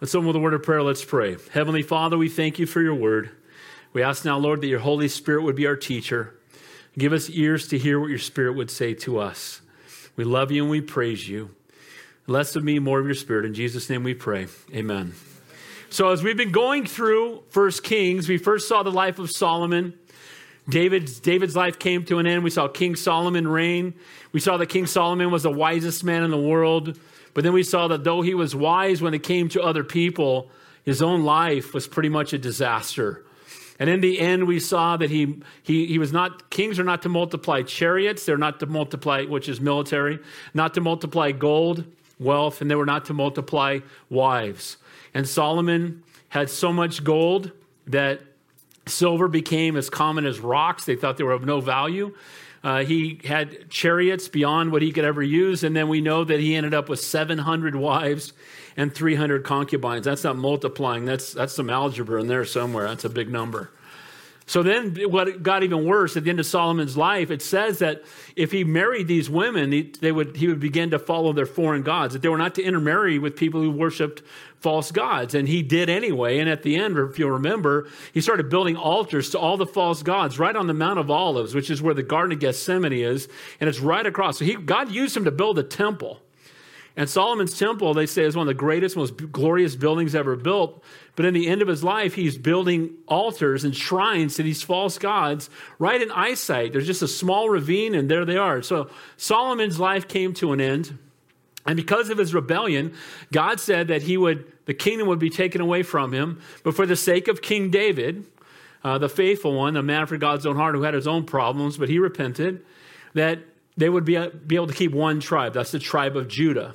Let's open with a word of prayer. Let's pray. Heavenly Father, we thank you for your word. We ask now, Lord, that your Holy Spirit would be our teacher. Give us ears to hear what your Spirit would say to us. We love you and we praise you. Less of me, more of your Spirit. In Jesus' name we pray. Amen. So, as we've been going through First Kings, we first saw the life of Solomon. David's, David's life came to an end. We saw King Solomon reign. We saw that King Solomon was the wisest man in the world. But then we saw that though he was wise when it came to other people, his own life was pretty much a disaster. And in the end, we saw that he, he, he was not, kings are not to multiply chariots, they're not to multiply, which is military, not to multiply gold, wealth, and they were not to multiply wives. And Solomon had so much gold that silver became as common as rocks. They thought they were of no value. Uh, he had chariots beyond what he could ever use. And then we know that he ended up with 700 wives and 300 concubines. That's not multiplying, that's, that's some algebra in there somewhere. That's a big number. So then, what got even worse at the end of Solomon's life, it says that if he married these women, he, they would, he would begin to follow their foreign gods, that they were not to intermarry with people who worshiped false gods. And he did anyway. And at the end, if you'll remember, he started building altars to all the false gods right on the Mount of Olives, which is where the Garden of Gethsemane is. And it's right across. So he, God used him to build a temple. And Solomon's temple, they say, is one of the greatest, most glorious buildings ever built. But in the end of his life, he's building altars and shrines to these false gods right in eyesight. There's just a small ravine, and there they are. So Solomon's life came to an end. And because of his rebellion, God said that he would, the kingdom would be taken away from him. But for the sake of King David, uh, the faithful one, a man after God's own heart who had his own problems, but he repented, that they would be, be able to keep one tribe. That's the tribe of Judah.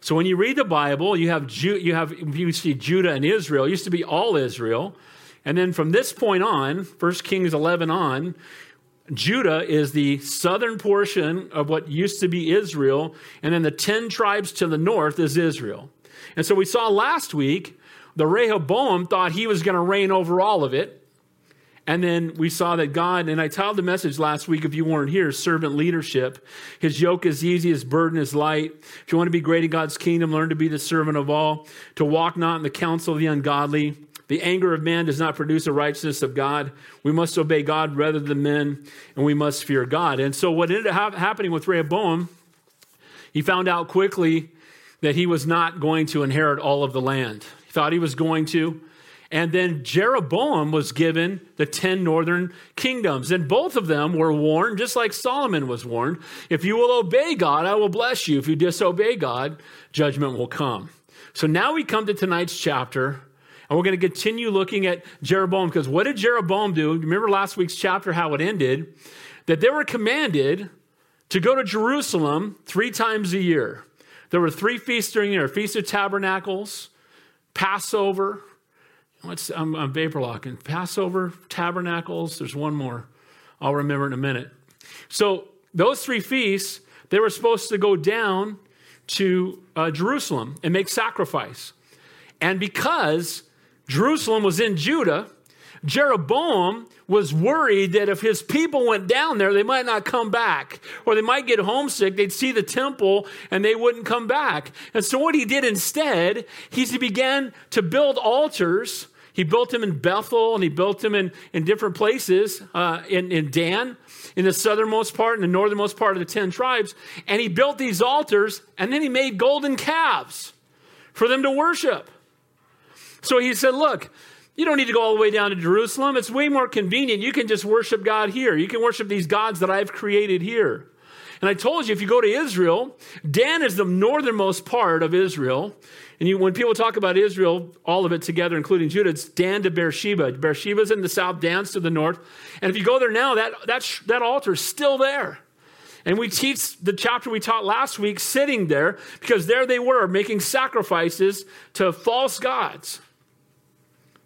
So when you read the Bible, you have, Ju- you have you see Judah and Israel. It used to be all Israel. And then from this point on, 1 Kings 11 on, Judah is the southern portion of what used to be Israel, and then the 10 tribes to the north is Israel. And so we saw last week the Rehoboam thought he was going to reign over all of it. And then we saw that God, and I titled the message last week if you weren't here, servant leadership. His yoke is easy, his burden is light. If you want to be great in God's kingdom, learn to be the servant of all, to walk not in the counsel of the ungodly. The anger of man does not produce the righteousness of God. We must obey God rather than men, and we must fear God. And so, what ended up happening with Rehoboam, he found out quickly that he was not going to inherit all of the land. He thought he was going to. And then Jeroboam was given the 10 northern kingdoms. And both of them were warned, just like Solomon was warned if you will obey God, I will bless you. If you disobey God, judgment will come. So now we come to tonight's chapter, and we're going to continue looking at Jeroboam because what did Jeroboam do? Remember last week's chapter, how it ended? That they were commanded to go to Jerusalem three times a year. There were three feasts during the year Feast of Tabernacles, Passover, What's, I'm, I'm vapor locking. Passover, Tabernacles, there's one more. I'll remember in a minute. So, those three feasts, they were supposed to go down to uh, Jerusalem and make sacrifice. And because Jerusalem was in Judah, Jeroboam was worried that if his people went down there, they might not come back, or they might get homesick. They'd see the temple and they wouldn't come back. And so, what he did instead, he began to build altars. He built them in Bethel and he built them in, in different places uh, in, in Dan, in the southernmost part and the northernmost part of the 10 tribes. And he built these altars and then he made golden calves for them to worship. So he said, Look, you don't need to go all the way down to Jerusalem. It's way more convenient. You can just worship God here. You can worship these gods that I've created here. And I told you, if you go to Israel, Dan is the northernmost part of Israel. And you, when people talk about Israel, all of it together, including Judah, it's Dan to Beersheba. Beersheba's in the south, Dan's to the north. And if you go there now, that, that, that altar is still there. And we teach the chapter we taught last week sitting there because there they were making sacrifices to false gods.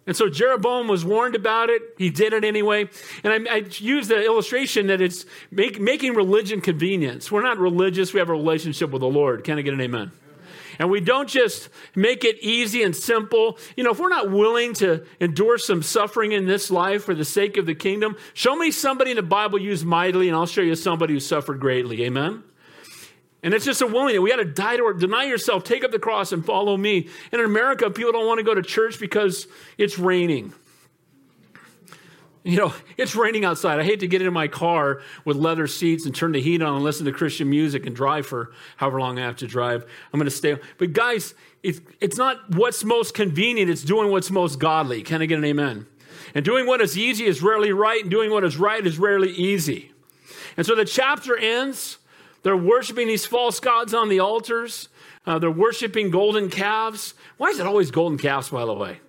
And so Jeroboam was warned about it. He did it anyway. And I, I use the illustration that it's make, making religion convenience. We're not religious, we have a relationship with the Lord. Can I get an amen? And we don't just make it easy and simple. You know, if we're not willing to endure some suffering in this life for the sake of the kingdom, show me somebody in the Bible used mightily, and I'll show you somebody who suffered greatly. Amen? And it's just a willingness. We got to die to work. Deny yourself, take up the cross, and follow me. And in America, people don't want to go to church because it's raining. You know, it's raining outside. I hate to get into my car with leather seats and turn the heat on and listen to Christian music and drive for however long I have to drive. I'm going to stay. But guys, it's, it's not what's most convenient, it's doing what's most godly. Can I get an amen? And doing what is easy is rarely right, and doing what is right is rarely easy. And so the chapter ends. They're worshiping these false gods on the altars. Uh, they're worshiping golden calves. Why is it always golden calves, by the way?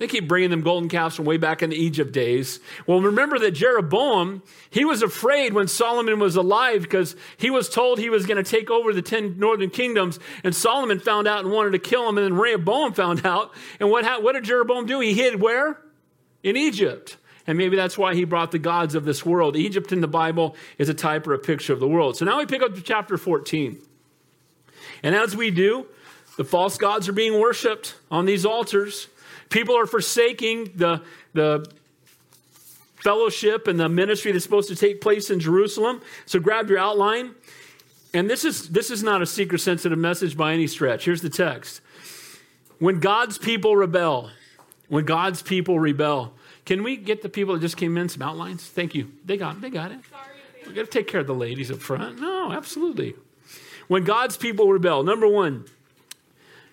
They keep bringing them golden calves from way back in the Egypt days. Well, remember that Jeroboam, he was afraid when Solomon was alive because he was told he was going to take over the 10 northern kingdoms. And Solomon found out and wanted to kill him. And then Rehoboam found out. And what, what did Jeroboam do? He hid where? In Egypt. And maybe that's why he brought the gods of this world. Egypt in the Bible is a type or a picture of the world. So now we pick up to chapter 14. And as we do, the false gods are being worshiped on these altars. People are forsaking the, the fellowship and the ministry that's supposed to take place in Jerusalem. So grab your outline. And this is, this is not a seeker sensitive message by any stretch. Here's the text. When God's people rebel, when God's people rebel, can we get the people that just came in some outlines? Thank you. They got, they got it. we got to take care of the ladies up front. No, absolutely. When God's people rebel, number one,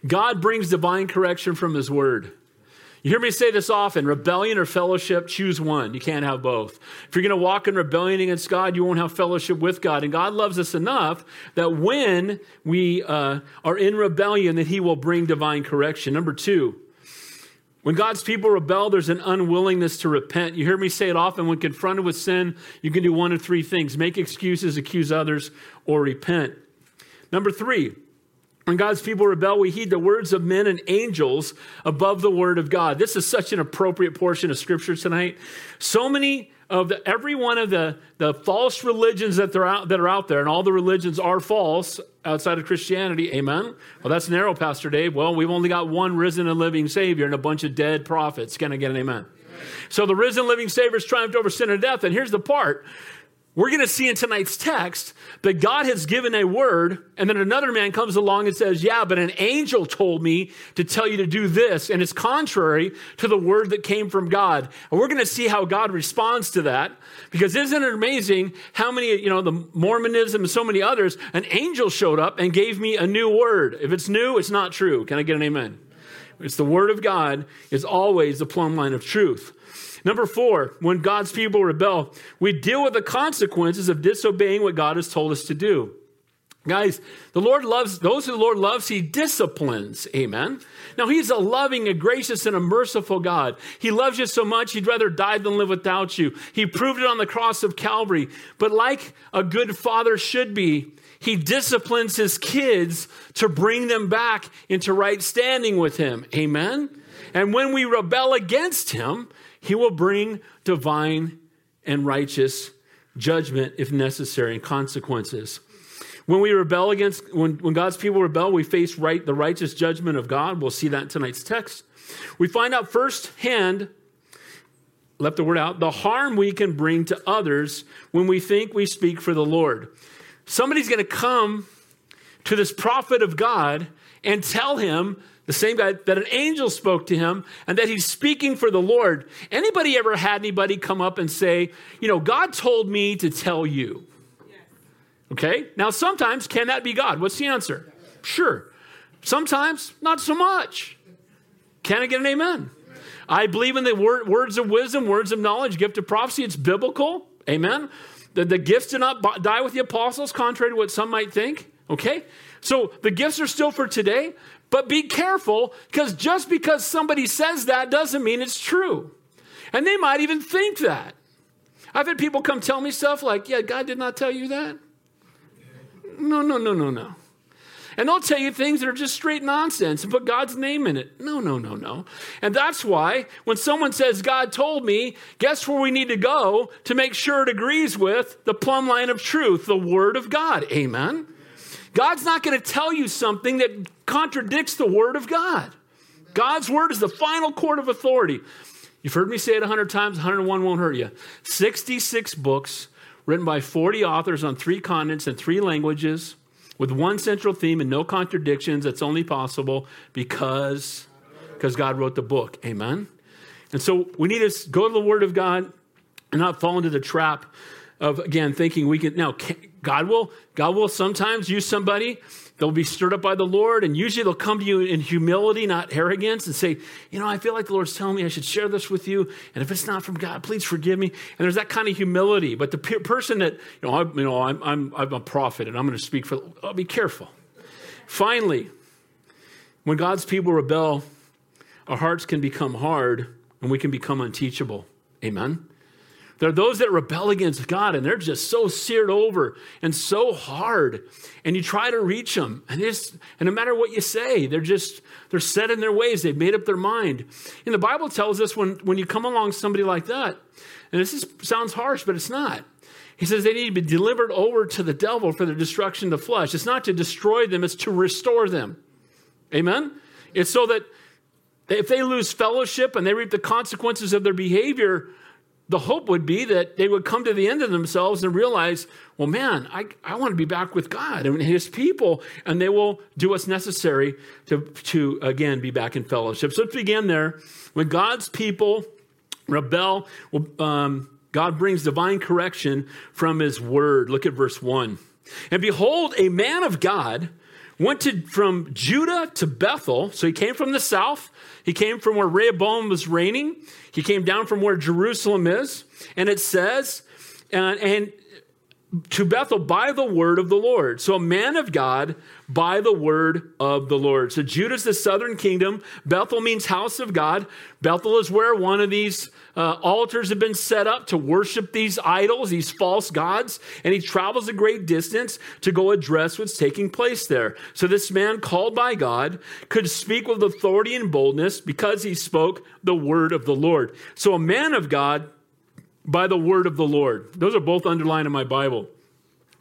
God brings divine correction from his word. You hear me say this often rebellion or fellowship, choose one. You can't have both. If you're going to walk in rebellion against God, you won't have fellowship with God. And God loves us enough that when we uh, are in rebellion, that He will bring divine correction. Number two, when God's people rebel, there's an unwillingness to repent. You hear me say it often when confronted with sin, you can do one of three things make excuses, accuse others, or repent. Number three, when God's people rebel, we heed the words of men and angels above the word of God. This is such an appropriate portion of scripture tonight. So many of the, every one of the, the false religions that, are out, that are out there, and all the religions are false outside of Christianity. Amen. Well, that's narrow, Pastor Dave. Well, we've only got one risen and living Savior and a bunch of dead prophets. Can I get an amen? So the risen living Savior triumphed over sin and death. And here's the part we're going to see in tonight's text that God has given a word, and then another man comes along and says, Yeah, but an angel told me to tell you to do this, and it's contrary to the word that came from God. And we're going to see how God responds to that, because isn't it amazing how many, you know, the Mormonism and so many others, an angel showed up and gave me a new word. If it's new, it's not true. Can I get an amen? It's the word of God is always the plumb line of truth. Number four, when God's people rebel, we deal with the consequences of disobeying what God has told us to do. Guys, the Lord loves those who the Lord loves, He disciplines. Amen. Now, He's a loving, a gracious, and a merciful God. He loves you so much, He'd rather die than live without you. He proved it on the cross of Calvary. But like a good father should be, He disciplines His kids to bring them back into right standing with Him. Amen. And when we rebel against Him, he will bring divine and righteous judgment if necessary and consequences. When we rebel against, when, when God's people rebel, we face right, the righteous judgment of God. We'll see that in tonight's text. We find out firsthand, left the word out, the harm we can bring to others when we think we speak for the Lord. Somebody's going to come to this prophet of God and tell him the same guy that an angel spoke to him and that he's speaking for the Lord. Anybody ever had anybody come up and say, you know, God told me to tell you? Okay? Now, sometimes, can that be God? What's the answer? Sure. Sometimes, not so much. Can I get an amen? I believe in the word, words of wisdom, words of knowledge, gift of prophecy. It's biblical. Amen. The, the gifts did not die with the apostles, contrary to what some might think. Okay? So the gifts are still for today, but be careful because just because somebody says that doesn't mean it's true. And they might even think that. I've had people come tell me stuff like, yeah, God did not tell you that. No, no, no, no, no. And they'll tell you things that are just straight nonsense and put God's name in it. No, no, no, no. And that's why when someone says, God told me, guess where we need to go to make sure it agrees with the plumb line of truth, the Word of God. Amen. God's not going to tell you something that contradicts the Word of God. God's Word is the final court of authority. You've heard me say it 100 times, 101 won't hurt you. 66 books written by 40 authors on three continents and three languages. with one central theme and no contradictions. That's only possible because, because God wrote the book. Amen? And so we need to go to the Word of God and not fall into the trap of, again, thinking we can. Now, God will, God will sometimes use somebody They'll be stirred up by the Lord, and usually they'll come to you in humility, not arrogance, and say, You know, I feel like the Lord's telling me I should share this with you, and if it's not from God, please forgive me. And there's that kind of humility. But the pe- person that, you know, I, you know I'm, I'm, I'm a prophet and I'm going to speak for, the oh, be careful. Finally, when God's people rebel, our hearts can become hard and we can become unteachable. Amen? There are those that rebel against God and they're just so seared over and so hard. And you try to reach them, and, just, and no matter what you say, they're just, they're set in their ways. They've made up their mind. And the Bible tells us when, when you come along somebody like that, and this is, sounds harsh, but it's not. He says they need to be delivered over to the devil for the destruction of the flesh. It's not to destroy them, it's to restore them. Amen? It's so that if they lose fellowship and they reap the consequences of their behavior, the hope would be that they would come to the end of themselves and realize, well, man, I, I want to be back with God and his people, and they will do what's necessary to, to again be back in fellowship. So let's begin there. When God's people rebel, um, God brings divine correction from his word. Look at verse 1. And behold, a man of God went to, from Judah to Bethel. So he came from the south. He came from where Rehoboam was reigning. He came down from where Jerusalem is. And it says, uh, and, and to Bethel by the word of the Lord. So a man of God by the word of the Lord. So Judah's the southern kingdom. Bethel means house of God. Bethel is where one of these uh, altars have been set up to worship these idols, these false gods. And he travels a great distance to go address what's taking place there. So this man called by God could speak with authority and boldness because he spoke the word of the Lord. So a man of God by the word of the Lord. Those are both underlined in my Bible.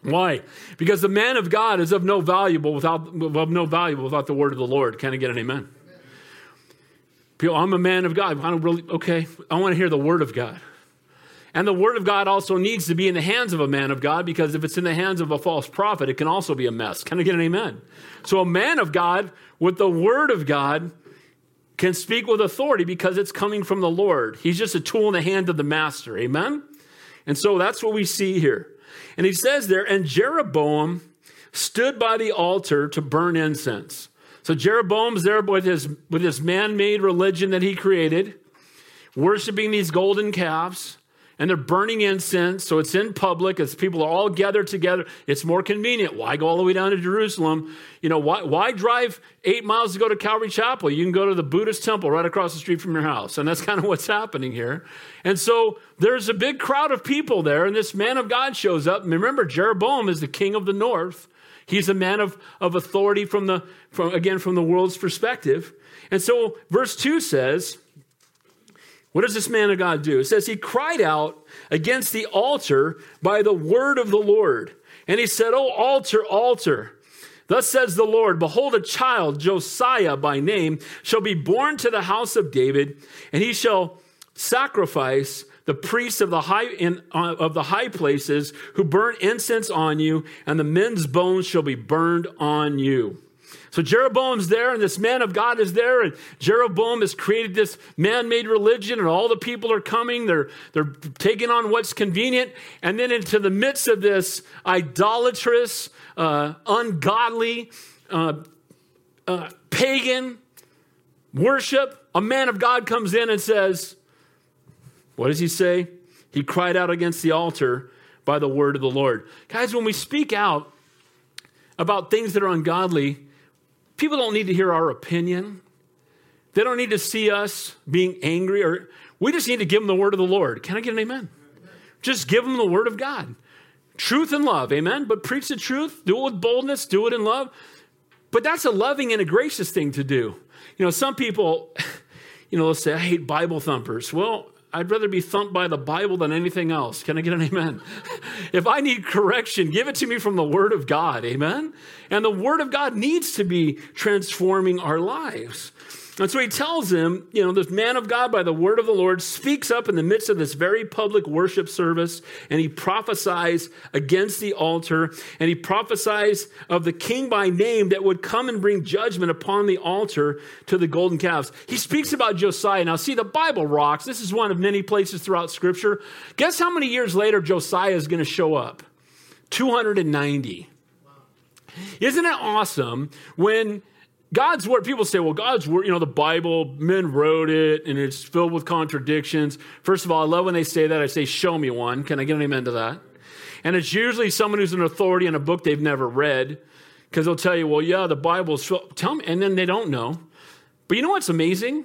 Why? Because the man of God is of no valuable without of no value without the word of the Lord. Can I get an amen? People, I'm a man of God. I really okay. I want to hear the word of God. And the word of God also needs to be in the hands of a man of God because if it's in the hands of a false prophet, it can also be a mess. Can I get an amen? So a man of God with the word of God can speak with authority because it's coming from the Lord. He's just a tool in the hand of the master. Amen? And so that's what we see here. And he says there, and Jeroboam stood by the altar to burn incense. So Jeroboam's there with his, with his man made religion that he created, worshiping these golden calves and they're burning incense, so it's in public as people are all gathered together. It's more convenient. Why go all the way down to Jerusalem? You know, why, why drive eight miles to go to Calvary Chapel? You can go to the Buddhist temple right across the street from your house. And that's kind of what's happening here. And so there's a big crowd of people there, and this man of God shows up. And remember, Jeroboam is the king of the north. He's a man of, of authority from the, from, again, from the world's perspective. And so verse 2 says, what does this man of God do? It says he cried out against the altar by the word of the Lord. And he said, Oh, altar, altar. Thus says the Lord, Behold, a child, Josiah by name, shall be born to the house of David, and he shall sacrifice the priests of the high in, uh, of the high places who burn incense on you, and the men's bones shall be burned on you. So Jeroboam's there, and this man of God is there, and Jeroboam has created this man made religion, and all the people are coming. They're, they're taking on what's convenient. And then into the midst of this idolatrous, uh, ungodly, uh, uh, pagan worship, a man of God comes in and says, What does he say? He cried out against the altar by the word of the Lord. Guys, when we speak out about things that are ungodly, People don't need to hear our opinion. They don't need to see us being angry or we just need to give them the word of the Lord. Can I get an amen? Just give them the word of God. Truth and love, amen? But preach the truth, do it with boldness, do it in love. But that's a loving and a gracious thing to do. You know, some people, you know, they'll say, I hate Bible thumpers. Well, I'd rather be thumped by the Bible than anything else. Can I get an amen? if I need correction, give it to me from the Word of God. Amen? And the Word of God needs to be transforming our lives. And so he tells him, you know, this man of God by the word of the Lord speaks up in the midst of this very public worship service and he prophesies against the altar and he prophesies of the king by name that would come and bring judgment upon the altar to the golden calves. He speaks about Josiah. Now, see, the Bible rocks. This is one of many places throughout scripture. Guess how many years later Josiah is going to show up? 290. Isn't it awesome when God's word, people say, well, God's word, you know, the Bible, men wrote it and it's filled with contradictions. First of all, I love when they say that. I say, show me one. Can I get an amen to that? And it's usually someone who's an authority in a book they've never read because they'll tell you, well, yeah, the Bible's, tell me, and then they don't know. But you know what's amazing?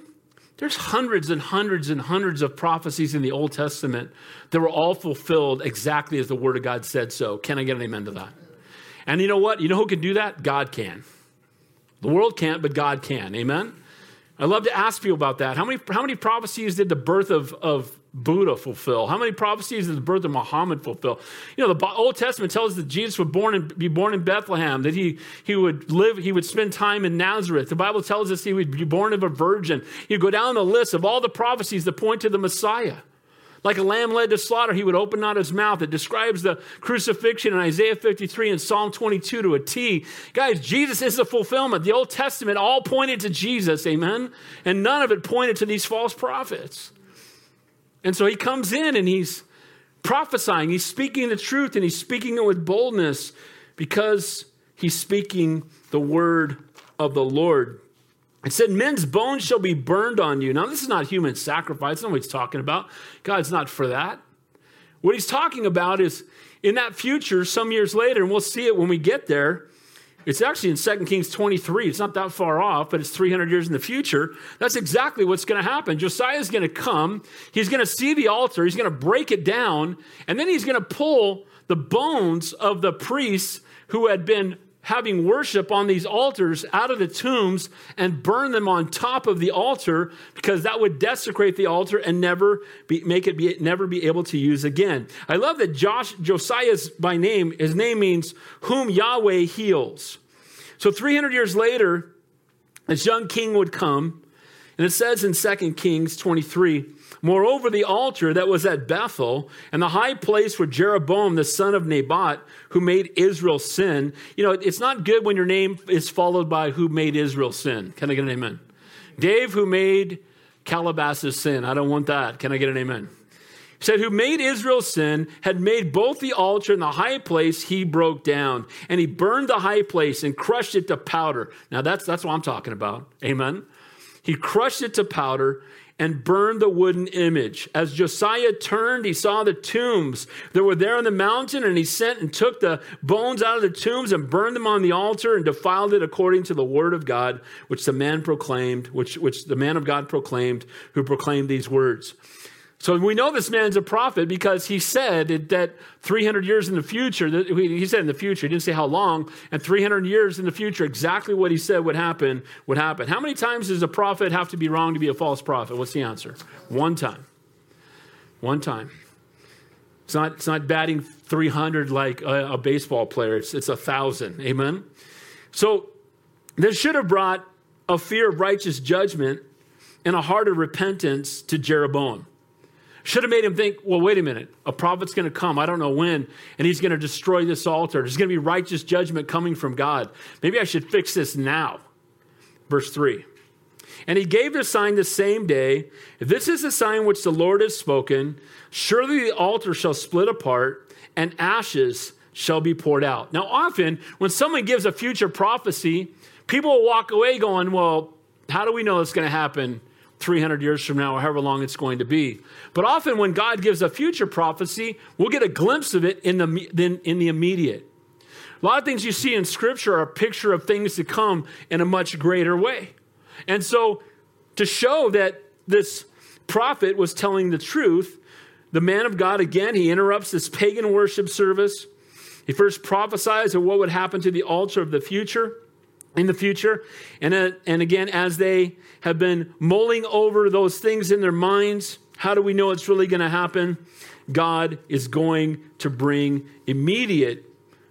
There's hundreds and hundreds and hundreds of prophecies in the Old Testament that were all fulfilled exactly as the Word of God said so. Can I get an amen to that? And you know what? You know who can do that? God can. The world can't, but God can. Amen? I love to ask people about that. How many, how many prophecies did the birth of, of Buddha fulfill? How many prophecies did the birth of Muhammad fulfill? You know, the Old Testament tells us that Jesus would born in, be born in Bethlehem, that he, he would live, he would spend time in Nazareth. The Bible tells us he would be born of a virgin. You go down the list of all the prophecies that point to the Messiah. Like a lamb led to slaughter, he would open not his mouth. It describes the crucifixion in Isaiah 53 and Psalm 22 to a T. Guys, Jesus is the fulfillment. The Old Testament all pointed to Jesus, amen? And none of it pointed to these false prophets. And so he comes in and he's prophesying, he's speaking the truth, and he's speaking it with boldness because he's speaking the word of the Lord. It said, Men's bones shall be burned on you. Now, this is not human sacrifice. That's not what he's talking about. God's not for that. What he's talking about is in that future, some years later, and we'll see it when we get there. It's actually in 2 Kings 23. It's not that far off, but it's 300 years in the future. That's exactly what's going to happen. Josiah is going to come. He's going to see the altar. He's going to break it down. And then he's going to pull the bones of the priests who had been having worship on these altars out of the tombs and burn them on top of the altar because that would desecrate the altar and never be, make it be, never be able to use again. I love that Josh, Josiah's by name, his name means whom Yahweh heals. So 300 years later, this young king would come, and it says in 2 Kings 23, Moreover, the altar that was at Bethel and the high place where Jeroboam, the son of Nebat, who made Israel sin. You know, it's not good when your name is followed by who made Israel sin. Can I get an amen? Dave, who made Calabasas sin. I don't want that. Can I get an amen? Said, Who made Israel sin, had made both the altar and the high place he broke down. And he burned the high place and crushed it to powder. Now, that's, that's what I'm talking about. Amen. He crushed it to powder and burned the wooden image. As Josiah turned, he saw the tombs that were there on the mountain, and he sent and took the bones out of the tombs and burned them on the altar and defiled it according to the word of God, which the man proclaimed, which, which the man of God proclaimed, who proclaimed these words. So we know this man's a prophet because he said that 300 years in the future, he said in the future, he didn't say how long, and 300 years in the future, exactly what he said would happen would happen. How many times does a prophet have to be wrong to be a false prophet? What's the answer? One time. One time. It's not, it's not batting 300 like a, a baseball player, it's, it's a thousand. Amen? So this should have brought a fear of righteous judgment and a heart of repentance to Jeroboam. Should have made him think, well, wait a minute, a prophet's going to come, I don't know when, and he's going to destroy this altar. There's going to be righteous judgment coming from God. Maybe I should fix this now. Verse 3. And he gave the sign the same day. This is the sign which the Lord has spoken. Surely the altar shall split apart, and ashes shall be poured out. Now, often when someone gives a future prophecy, people will walk away going, well, how do we know it's going to happen 300 years from now, or however long it's going to be. But often, when God gives a future prophecy, we'll get a glimpse of it in the, in the immediate. A lot of things you see in Scripture are a picture of things to come in a much greater way. And so, to show that this prophet was telling the truth, the man of God, again, he interrupts this pagan worship service. He first prophesies of what would happen to the altar of the future in the future. And, uh, and again, as they have been mulling over those things in their minds, how do we know it's really going to happen? God is going to bring immediate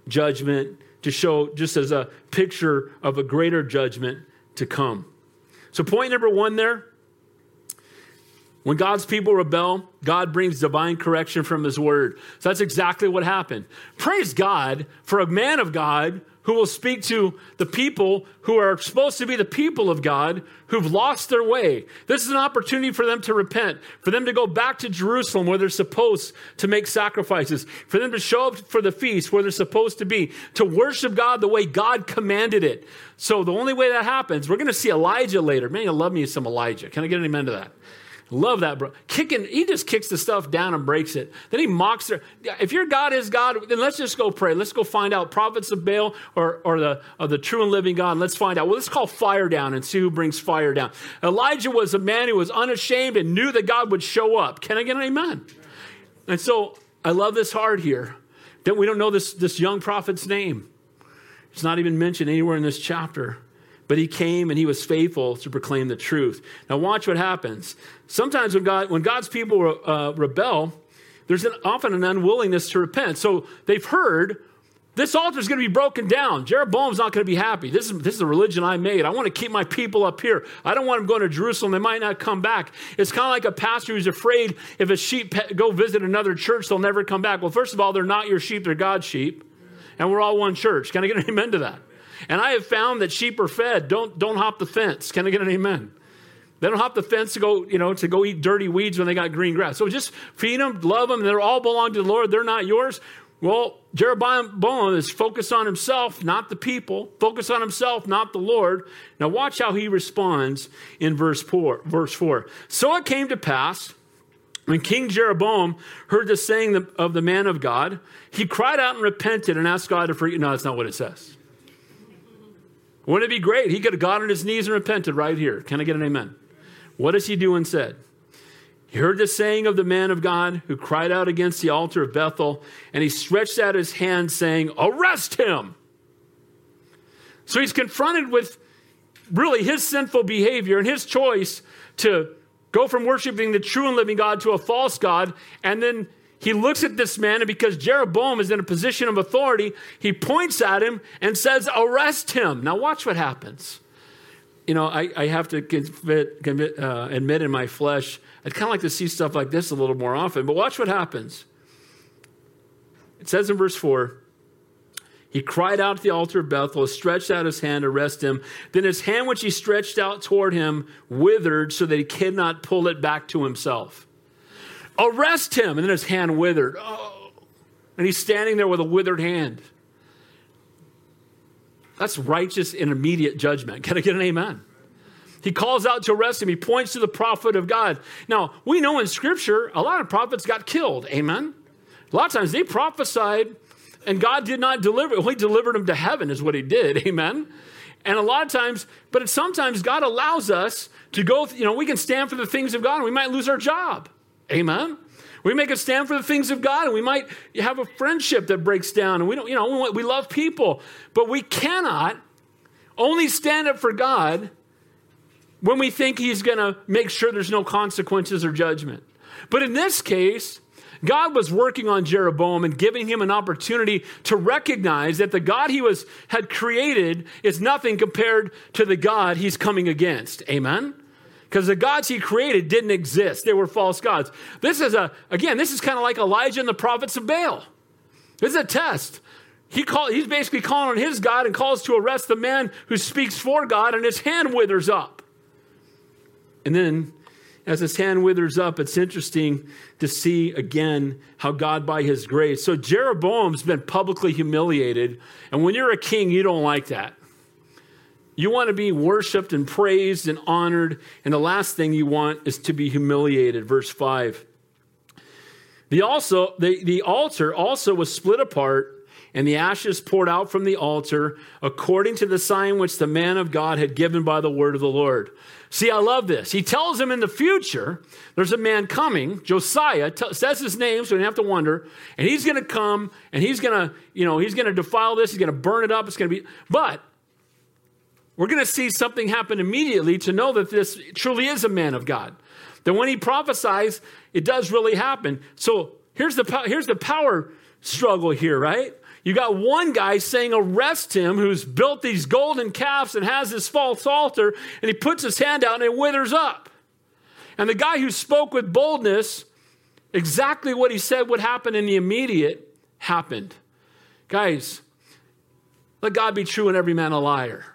judgment to show, just as a picture of a greater judgment to come. So, point number one there when God's people rebel, God brings divine correction from his word. So that's exactly what happened. Praise God for a man of God who will speak to the people who are supposed to be the people of God who've lost their way. This is an opportunity for them to repent, for them to go back to Jerusalem where they're supposed to make sacrifices, for them to show up for the feast where they're supposed to be, to worship God the way God commanded it. So the only way that happens, we're going to see Elijah later. Man, you love me some Elijah. Can I get an amen to that? Love that, bro. Kicking, he just kicks the stuff down and breaks it. Then he mocks her. If your God is God, then let's just go pray. Let's go find out prophets of Baal or, or the, or the true and living God. Let's find out. Well, let's call fire down and see who brings fire down. Elijah was a man who was unashamed and knew that God would show up. Can I get an amen? And so I love this heart here that we don't know this, this young prophet's name. It's not even mentioned anywhere in this chapter. But he came and he was faithful to proclaim the truth. Now, watch what happens. Sometimes when, God, when God's people uh, rebel, there's an, often an unwillingness to repent. So they've heard this altar is going to be broken down. Jeroboam's not going to be happy. This is, this is the religion I made. I want to keep my people up here. I don't want them going to Jerusalem. They might not come back. It's kind of like a pastor who's afraid if a sheep go visit another church, they'll never come back. Well, first of all, they're not your sheep, they're God's sheep. And we're all one church. Can I get an amen to that? And I have found that sheep are fed. Don't, don't hop the fence. Can I get an amen? They don't hop the fence to go, you know, to go eat dirty weeds when they got green grass. So just feed them, love them. They all belong to the Lord. They're not yours. Well, Jeroboam is focused on himself, not the people. Focus on himself, not the Lord. Now watch how he responds in verse four. Verse four. So it came to pass when King Jeroboam heard the saying of the man of God, he cried out and repented and asked God to forgive. No, that's not what it says. Wouldn't it be great? He could have got on his knees and repented right here. Can I get an amen? What does he do instead? He heard the saying of the man of God who cried out against the altar of Bethel, and he stretched out his hand, saying, Arrest him! So he's confronted with really his sinful behavior and his choice to go from worshiping the true and living God to a false God, and then he looks at this man, and because Jeroboam is in a position of authority, he points at him and says, Arrest him. Now, watch what happens. You know, I, I have to commit, commit, uh, admit in my flesh, I'd kind of like to see stuff like this a little more often, but watch what happens. It says in verse 4 He cried out at the altar of Bethel, stretched out his hand to arrest him. Then his hand, which he stretched out toward him, withered so that he could not pull it back to himself. Arrest him. And then his hand withered. Oh. And he's standing there with a withered hand. That's righteous and immediate judgment. Can I get an amen? He calls out to arrest him. He points to the prophet of God. Now, we know in Scripture, a lot of prophets got killed. Amen? A lot of times they prophesied and God did not deliver. Well, he delivered them to heaven, is what he did. Amen? And a lot of times, but sometimes God allows us to go, you know, we can stand for the things of God and we might lose our job. Amen. We make a stand for the things of God, and we might have a friendship that breaks down, and we don't, you know, we love people, but we cannot only stand up for God when we think He's going to make sure there's no consequences or judgment. But in this case, God was working on Jeroboam and giving him an opportunity to recognize that the God he was had created is nothing compared to the God he's coming against. Amen because the gods he created didn't exist. They were false gods. This is a, again, this is kind of like Elijah and the prophets of Baal. This is a test. He call, he's basically calling on his God and calls to arrest the man who speaks for God, and his hand withers up. And then, as his hand withers up, it's interesting to see again how God, by his grace. So, Jeroboam's been publicly humiliated, and when you're a king, you don't like that. You want to be worshiped and praised and honored. And the last thing you want is to be humiliated. Verse 5. The, also, the, the altar also was split apart, and the ashes poured out from the altar according to the sign which the man of God had given by the word of the Lord. See, I love this. He tells him in the future, there's a man coming, Josiah, t- says his name, so you don't have to wonder, and he's going to come and he's going to, you know, he's going to defile this, he's going to burn it up, it's going to be, but we're going to see something happen immediately to know that this truly is a man of God. That when he prophesies, it does really happen. So here's the, here's the power struggle here, right? You got one guy saying, arrest him, who's built these golden calves and has this false altar, and he puts his hand out and it withers up. And the guy who spoke with boldness, exactly what he said would happen in the immediate happened. Guys, let God be true and every man a liar.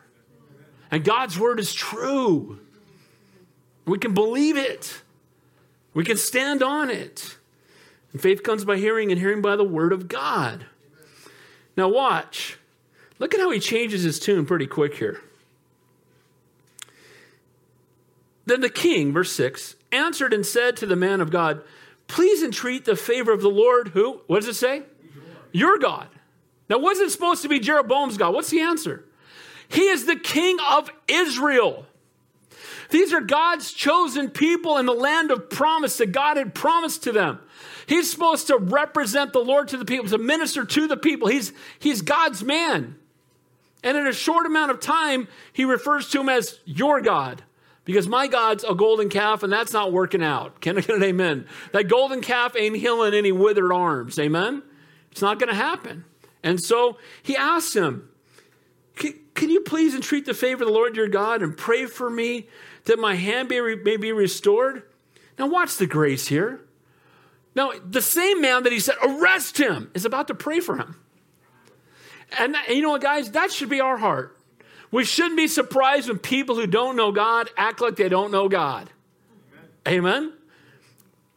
And God's word is true. We can believe it, we can stand on it. And faith comes by hearing, and hearing by the word of God. Now, watch. Look at how he changes his tune pretty quick here. Then the king, verse 6, answered and said to the man of God, Please entreat the favor of the Lord, who? What does it say? Your God. Now, wasn't supposed to be Jeroboam's God? What's the answer? He is the king of Israel. These are God's chosen people in the land of promise that God had promised to them. He's supposed to represent the Lord to the people, to minister to the people. He's, he's God's man. And in a short amount of time, he refers to him as your God. Because my God's a golden calf, and that's not working out. Can I get an amen? That golden calf ain't healing any withered arms. Amen? It's not going to happen. And so he asks him, Can you please entreat the favor of the Lord your God and pray for me that my hand may, may be restored? Now, watch the grace here. Now, the same man that he said, arrest him, is about to pray for him. And, and you know what, guys? That should be our heart. We shouldn't be surprised when people who don't know God act like they don't know God. Amen? Amen?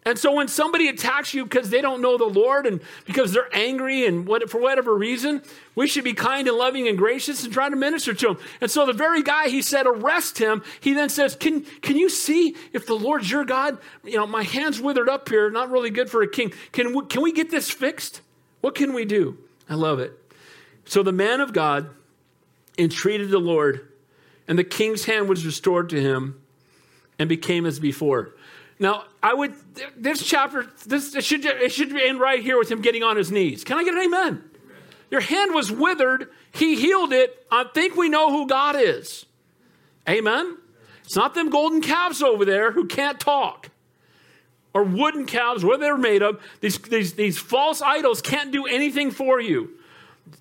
And so when somebody attacks you because they don't know the Lord and because they're angry and what, for whatever reason, we should be kind and loving and gracious and try to minister to them. And so the very guy he said, arrest him, he then says, can, can you see if the Lord's your God? You know, my hand's withered up here, not really good for a king. Can we, can we get this fixed? What can we do? I love it. So the man of God entreated the Lord, and the king's hand was restored to him and became as before. Now, I would, this chapter, this it should, it should end right here with him getting on his knees. Can I get an amen? Your hand was withered. He healed it. I think we know who God is. Amen? It's not them golden calves over there who can't talk or wooden calves, what they're made of. These, these, these false idols can't do anything for you.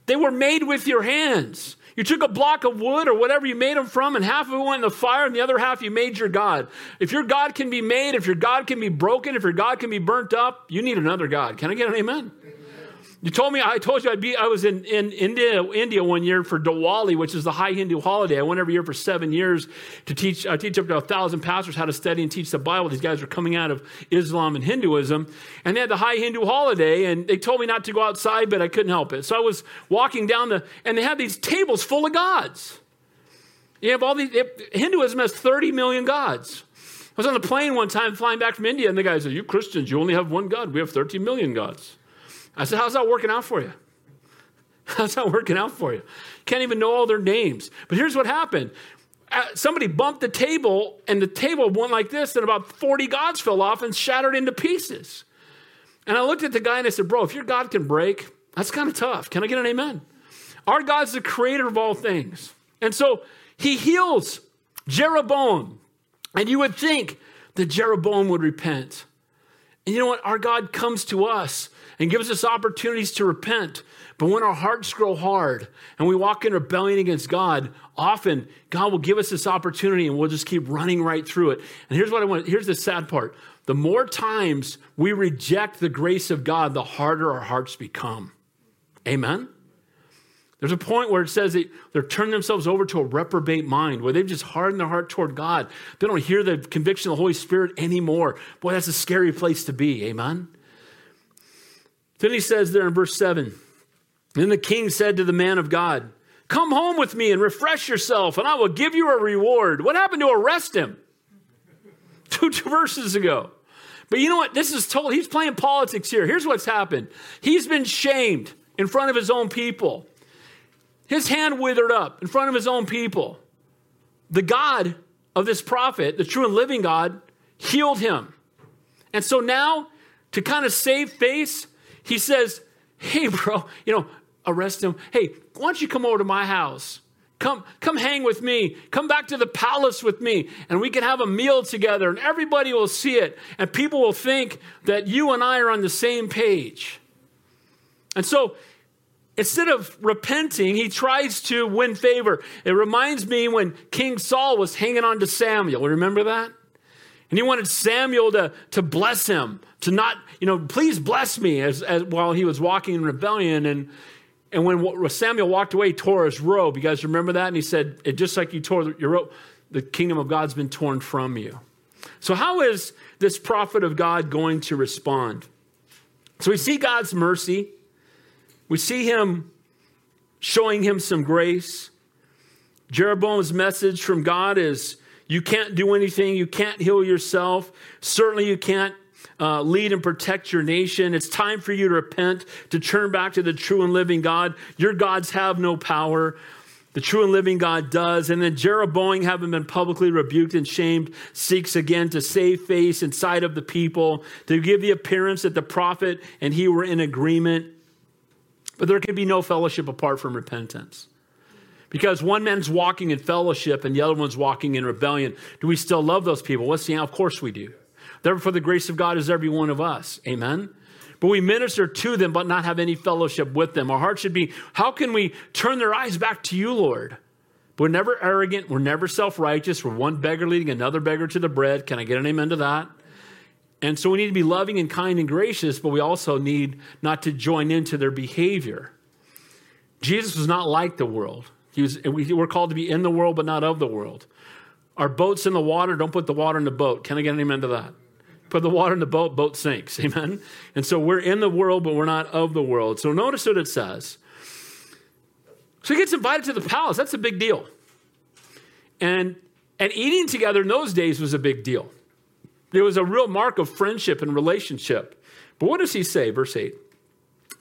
They were made with your hands. You took a block of wood or whatever you made them from, and half of it went in the fire, and the other half you made your God. If your God can be made, if your God can be broken, if your God can be burnt up, you need another God. Can I get an amen? You told me, I told you I'd be, I was in, in India, India one year for Diwali, which is the high Hindu holiday. I went every year for seven years to teach, I teach up to a thousand pastors how to study and teach the Bible. These guys were coming out of Islam and Hinduism. And they had the high Hindu holiday, and they told me not to go outside, but I couldn't help it. So I was walking down the, and they had these tables full of gods. You have all these, Hinduism has 30 million gods. I was on the plane one time flying back from India, and the guy said, You Christians, you only have one God. We have 13 million gods. I said, How's that working out for you? How's that working out for you? Can't even know all their names. But here's what happened uh, somebody bumped the table, and the table went like this, and about 40 gods fell off and shattered into pieces. And I looked at the guy and I said, Bro, if your God can break, that's kind of tough. Can I get an amen? Our God's the creator of all things. And so he heals Jeroboam. And you would think that Jeroboam would repent. And you know what? Our God comes to us and gives us opportunities to repent. But when our hearts grow hard and we walk in rebellion against God, often God will give us this opportunity and we'll just keep running right through it. And here's what I want here's the sad part. The more times we reject the grace of God, the harder our hearts become. Amen? There's a point where it says that they're turning themselves over to a reprobate mind, where they've just hardened their heart toward God. They don't hear the conviction of the Holy Spirit anymore. Boy, that's a scary place to be. Amen? Then he says there in verse 7 Then the king said to the man of God, Come home with me and refresh yourself, and I will give you a reward. What happened to arrest him? Two, two verses ago. But you know what? This is told. He's playing politics here. Here's what's happened. He's been shamed in front of his own people. His hand withered up in front of his own people. The God of this prophet, the true and living God, healed him. And so now, to kind of save face, he says, Hey, bro, you know, arrest him. Hey, why don't you come over to my house? Come, come hang with me. Come back to the palace with me, and we can have a meal together, and everybody will see it, and people will think that you and I are on the same page. And so instead of repenting, he tries to win favor. It reminds me when King Saul was hanging on to Samuel. Remember that? And he wanted Samuel to, to bless him, to not, you know, please bless me as, as while he was walking in rebellion. And, and when Samuel walked away, he tore his robe. You guys remember that? And he said, just like you tore your robe, the kingdom of God's been torn from you. So, how is this prophet of God going to respond? So, we see God's mercy. We see him showing him some grace. Jeroboam's message from God is you can't do anything. You can't heal yourself. Certainly, you can't uh, lead and protect your nation. It's time for you to repent, to turn back to the true and living God. Your gods have no power. The true and living God does. And then Jeroboam, having been publicly rebuked and shamed, seeks again to save face inside of the people, to give the appearance that the prophet and he were in agreement. But there can be no fellowship apart from repentance. Because one man's walking in fellowship and the other one's walking in rebellion. Do we still love those people? Let's see. Of course we do. Therefore, the grace of God is every one of us. Amen. But we minister to them, but not have any fellowship with them. Our heart should be, how can we turn their eyes back to you, Lord? But we're never arrogant. We're never self righteous. We're one beggar leading another beggar to the bread. Can I get an amen to that? And so we need to be loving and kind and gracious, but we also need not to join into their behavior. Jesus was not like the world. He was, we're called to be in the world, but not of the world. Our boat's in the water, don't put the water in the boat. Can I get an amen to that? Put the water in the boat, boat sinks. Amen? And so we're in the world, but we're not of the world. So notice what it says. So he gets invited to the palace. That's a big deal. And, and eating together in those days was a big deal. There was a real mark of friendship and relationship. But what does he say? Verse 8.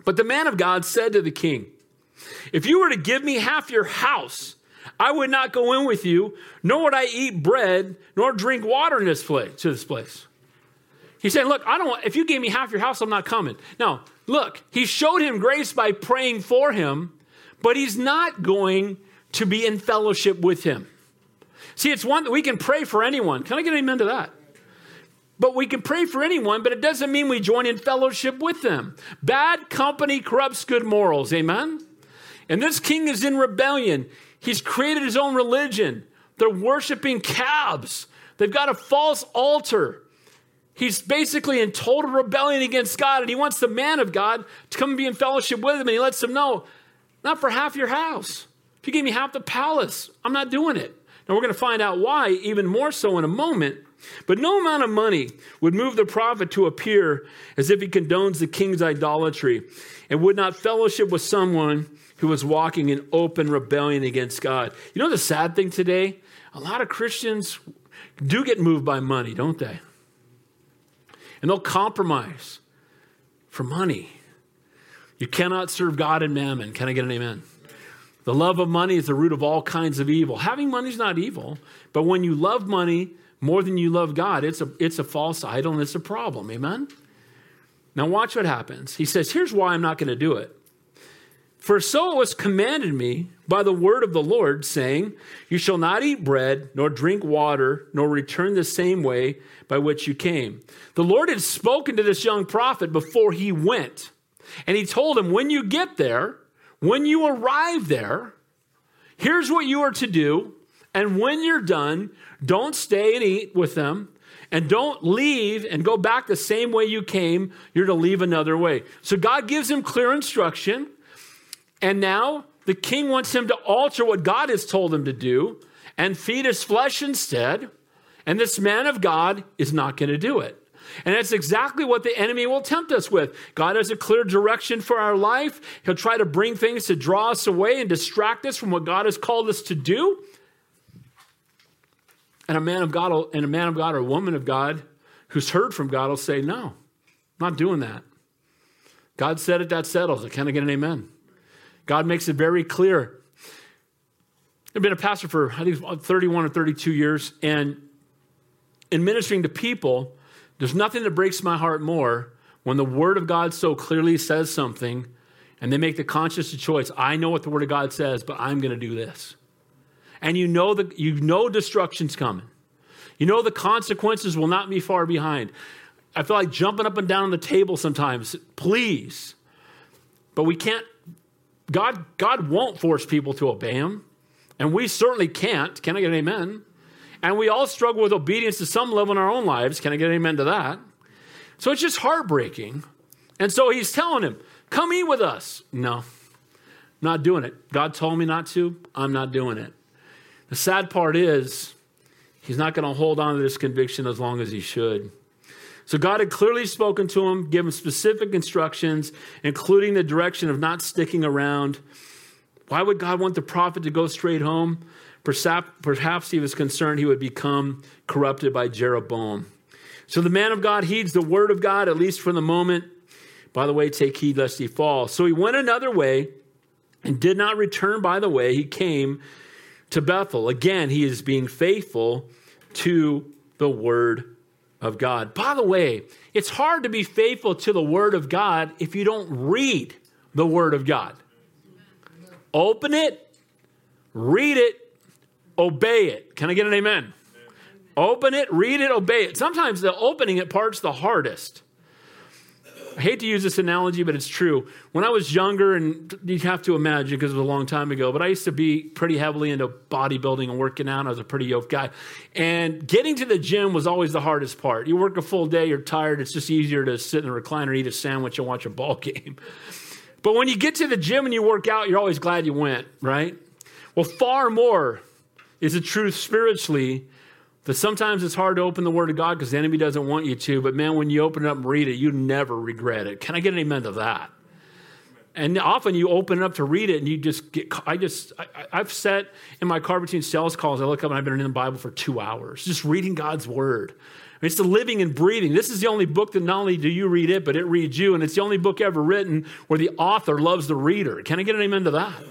But the man of God said to the king, if you were to give me half your house, I would not go in with you, nor would I eat bread, nor drink water in this place to this place. He's saying, Look, I don't if you gave me half your house, I'm not coming. Now, look, he showed him grace by praying for him, but he's not going to be in fellowship with him. See, it's one that we can pray for anyone. Can I get amen to that? But we can pray for anyone, but it doesn't mean we join in fellowship with them. Bad company corrupts good morals. Amen? And this king is in rebellion. He's created his own religion. They're worshiping calves. They've got a false altar. He's basically in total rebellion against God, and he wants the man of God to come and be in fellowship with him. And he lets him know, not for half your house. If you give me half the palace, I'm not doing it. Now we're going to find out why, even more so in a moment. But no amount of money would move the prophet to appear as if he condones the king's idolatry and would not fellowship with someone who was walking in open rebellion against God. You know the sad thing today? A lot of Christians do get moved by money, don't they? And they'll compromise for money. You cannot serve God and mammon. Can I get an amen? The love of money is the root of all kinds of evil. Having money is not evil, but when you love money more than you love God, it's a, it's a false idol and it's a problem. Amen? Now, watch what happens. He says, Here's why I'm not going to do it. For so it was commanded me by the word of the Lord, saying, You shall not eat bread, nor drink water, nor return the same way by which you came. The Lord had spoken to this young prophet before he went. And he told him, When you get there, when you arrive there, here's what you are to do. And when you're done, don't stay and eat with them. And don't leave and go back the same way you came. You're to leave another way. So God gives him clear instruction. And now the king wants him to alter what God has told him to do and feed his flesh instead. And this man of God is not going to do it. And that's exactly what the enemy will tempt us with. God has a clear direction for our life. He'll try to bring things to draw us away and distract us from what God has called us to do. And a man of God and a man of God or a woman of God who's heard from God will say, No, I'm not doing that. God said it, that settles it. Can I get an amen? God makes it very clear. I've been a pastor for, I think, 31 or 32 years, and in ministering to people, there's nothing that breaks my heart more when the Word of God so clearly says something and they make the conscious choice. I know what the Word of God says, but I'm going to do this. And you know that you know destruction's coming. You know the consequences will not be far behind. I feel like jumping up and down on the table sometimes. Please. But we can't God, God won't force people to obey him. And we certainly can't. Can I get an amen? And we all struggle with obedience to some level in our own lives. Can I get an amen to that? So it's just heartbreaking. And so he's telling him, Come eat with us. No, not doing it. God told me not to. I'm not doing it. The sad part is, he's not going to hold on to this conviction as long as he should. So God had clearly spoken to him, given specific instructions, including the direction of not sticking around. Why would God want the prophet to go straight home? Perhaps he was concerned he would become corrupted by Jeroboam. So the man of God heeds the word of God, at least for the moment. By the way, take heed lest he fall. So he went another way and did not return by the way he came to Bethel. Again, he is being faithful to the word of God. By the way, it's hard to be faithful to the word of God if you don't read the word of God. Open it, read it, obey it. Can I get an amen? Open it, read it, obey it. Sometimes the opening it part's the hardest. I hate to use this analogy, but it's true. When I was younger, and you have to imagine because it was a long time ago, but I used to be pretty heavily into bodybuilding and working out. I was a pretty yoked guy. And getting to the gym was always the hardest part. You work a full day, you're tired, it's just easier to sit in a recliner, eat a sandwich, and watch a ball game. But when you get to the gym and you work out, you're always glad you went, right? Well, far more is the truth spiritually that sometimes it's hard to open the Word of God because the enemy doesn't want you to, but man, when you open it up and read it, you never regret it. Can I get an amen to that? And often you open it up to read it and you just get, I just, I, have sat in my car between sales calls. I look up and I've been in the Bible for two hours, just reading God's Word. It's the living and breathing. This is the only book that not only do you read it, but it reads you. And it's the only book ever written where the author loves the reader. Can I get an amen to that?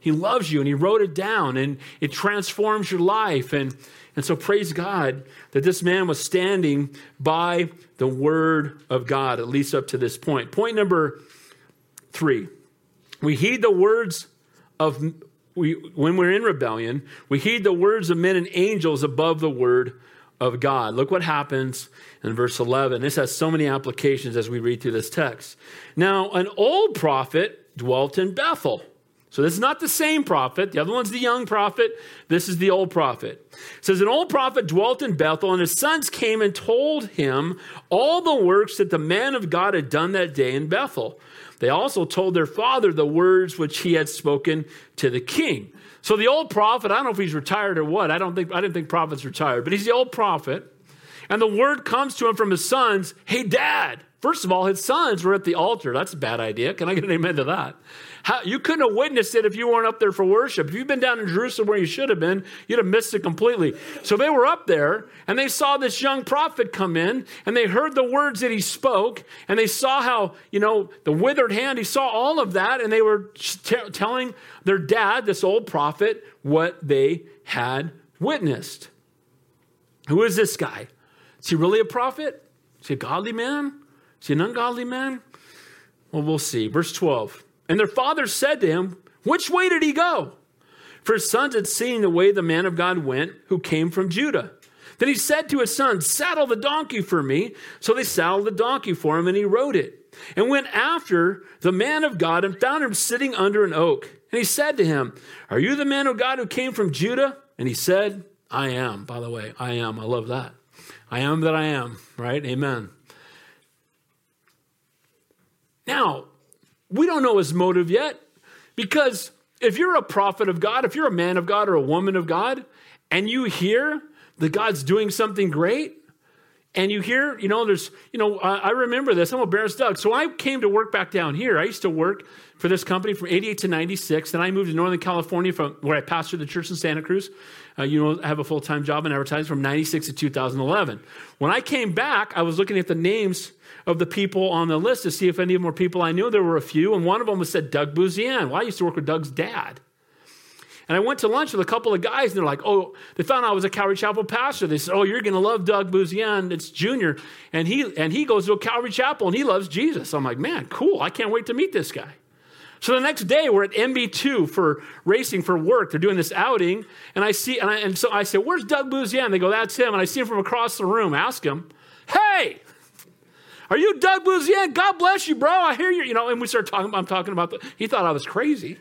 He loves you and he wrote it down and it transforms your life. And and so praise God that this man was standing by the word of God, at least up to this point. Point number three we heed the words of, we, when we're in rebellion, we heed the words of men and angels above the word of God. Look what happens in verse 11. This has so many applications as we read through this text. Now, an old prophet dwelt in Bethel so this is not the same prophet. The other one's the young prophet. This is the old prophet. It says, An old prophet dwelt in Bethel, and his sons came and told him all the works that the man of God had done that day in Bethel. They also told their father the words which he had spoken to the king. So the old prophet, I don't know if he's retired or what. I don't think I didn't think prophets retired, but he's the old prophet. And the word comes to him from his sons, hey dad. First of all, his sons were at the altar. That's a bad idea. Can I get an amen to that? How, you couldn't have witnessed it if you weren't up there for worship. If you've been down in Jerusalem where you should have been, you'd have missed it completely. So they were up there and they saw this young prophet come in and they heard the words that he spoke and they saw how, you know, the withered hand, he saw all of that and they were t- telling their dad, this old prophet, what they had witnessed. Who is this guy? Is he really a prophet? Is he a godly man? Is he an ungodly man? Well, we'll see. Verse 12. And their father said to him, Which way did he go? For his sons had seen the way the man of God went, who came from Judah. Then he said to his sons, Saddle the donkey for me. So they saddled the donkey for him, and he rode it. And went after the man of God and found him sitting under an oak. And he said to him, Are you the man of God who came from Judah? And he said, I am. By the way, I am. I love that. I am that I am, right? Amen. Now, we don't know his motive yet because if you're a prophet of God, if you're a man of God or a woman of God, and you hear that God's doing something great, and you hear, you know, there's, you know, I, I remember this. I'm a Bears Doug. So I came to work back down here. I used to work for this company from 88 to 96. Then I moved to Northern California from where I pastored the church in Santa Cruz. Uh, you know, I have a full time job in advertising from 96 to 2011. When I came back, I was looking at the names of the people on the list to see if any of them were people I knew. There were a few, and one of them was said Doug Buzian. Well, I used to work with Doug's dad. And I went to lunch with a couple of guys, and they're like, oh, they found out I was a Calvary Chapel pastor. They said, oh, you're going to love Doug Buzian. It's junior. And he, and he goes to a Calvary Chapel, and he loves Jesus. I'm like, man, cool. I can't wait to meet this guy. So the next day, we're at MB2 for racing for work. They're doing this outing, and I see, and, I, and so I said, "Where's Doug Buzian?" They go, "That's him." And I see him from across the room. Ask him, "Hey, Are you Doug Bouzien? God bless you, bro. I hear you. You know, and we start talking. I'm talking about the. He thought I was crazy.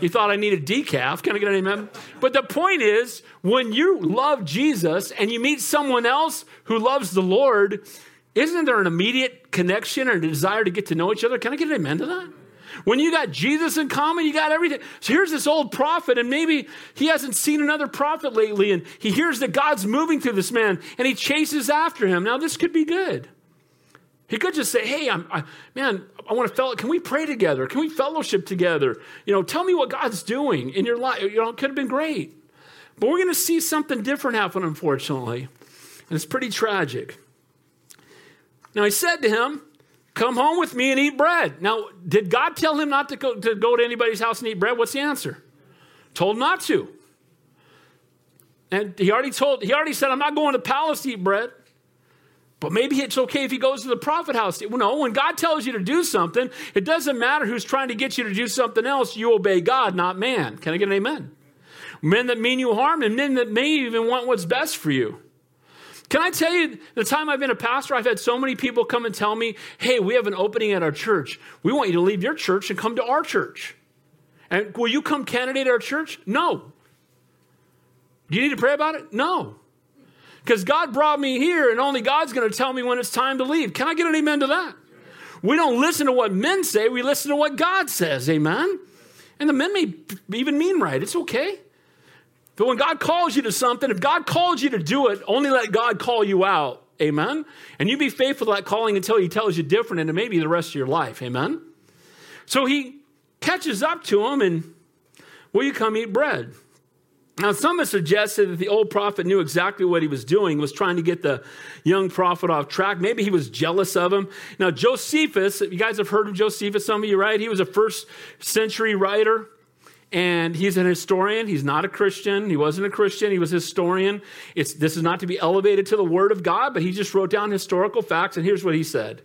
He thought I needed decaf. Can I get an amen? But the point is, when you love Jesus and you meet someone else who loves the Lord, isn't there an immediate connection or a desire to get to know each other? Can I get an amen to that? When you got Jesus in common, you got everything. So here's this old prophet, and maybe he hasn't seen another prophet lately, and he hears that God's moving through this man, and he chases after him. Now, this could be good. He could just say, "Hey, I'm, I, man, I want to fellow. Can we pray together? Can we fellowship together? You know, tell me what God's doing in your life. You know, it could have been great, but we're going to see something different happen, unfortunately, and it's pretty tragic." Now he said to him, "Come home with me and eat bread." Now, did God tell him not to go to go to anybody's house and eat bread? What's the answer? Told not to. And he already told. He already said, "I'm not going to palace to eat bread." But maybe it's okay if he goes to the prophet house. No, when God tells you to do something, it doesn't matter who's trying to get you to do something else. You obey God, not man. Can I get an amen? Men that mean you harm and men that may even want what's best for you. Can I tell you, the time I've been a pastor, I've had so many people come and tell me, hey, we have an opening at our church. We want you to leave your church and come to our church. And will you come candidate at our church? No. Do you need to pray about it? No. Because God brought me here, and only God's going to tell me when it's time to leave. Can I get an amen to that? We don't listen to what men say, we listen to what God says. Amen? And the men may even mean right. It's okay. But when God calls you to something, if God calls you to do it, only let God call you out. Amen? And you be faithful to that calling until He tells you different, and it may be the rest of your life. Amen? So he catches up to him and, will you come eat bread? Now, some have suggested that the old prophet knew exactly what he was doing, was trying to get the young prophet off track. Maybe he was jealous of him. Now, Josephus, you guys have heard of Josephus, some of you, right? He was a first century writer, and he's an historian. He's not a Christian. He wasn't a Christian. He was a historian. It's, this is not to be elevated to the word of God, but he just wrote down historical facts, and here's what he said.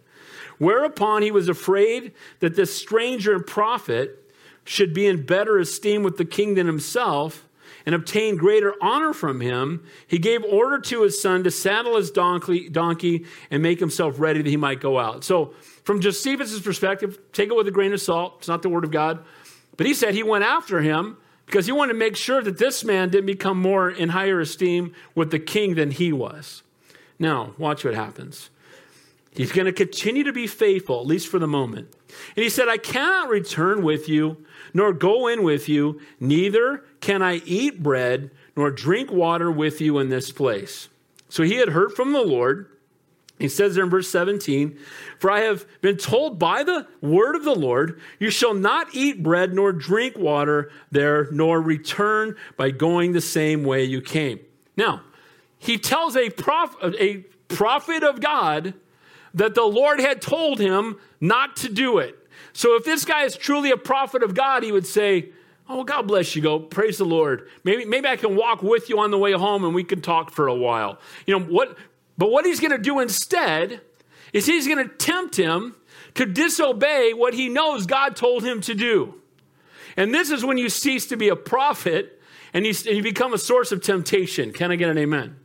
Whereupon he was afraid that this stranger and prophet should be in better esteem with the king than himself and obtain greater honor from him, he gave order to his son to saddle his donkey, and make himself ready that he might go out. So, from Josephus' perspective, take it with a grain of salt. It's not the word of God. But he said he went after him because he wanted to make sure that this man didn't become more in higher esteem with the king than he was. Now, watch what happens. He's going to continue to be faithful, at least for the moment. And he said, I cannot return with you, nor go in with you, neither can I eat bread, nor drink water with you in this place. So he had heard from the Lord. He says there in verse 17, For I have been told by the word of the Lord, you shall not eat bread nor drink water there, nor return by going the same way you came. Now, he tells a, prof, a prophet of God that the Lord had told him not to do it. So if this guy is truly a prophet of God, he would say, Oh, God bless you. Go, praise the Lord. Maybe, maybe I can walk with you on the way home and we can talk for a while. You know, what, but what he's going to do instead is he's going to tempt him to disobey what he knows God told him to do. And this is when you cease to be a prophet and you, and you become a source of temptation. Can I get an amen?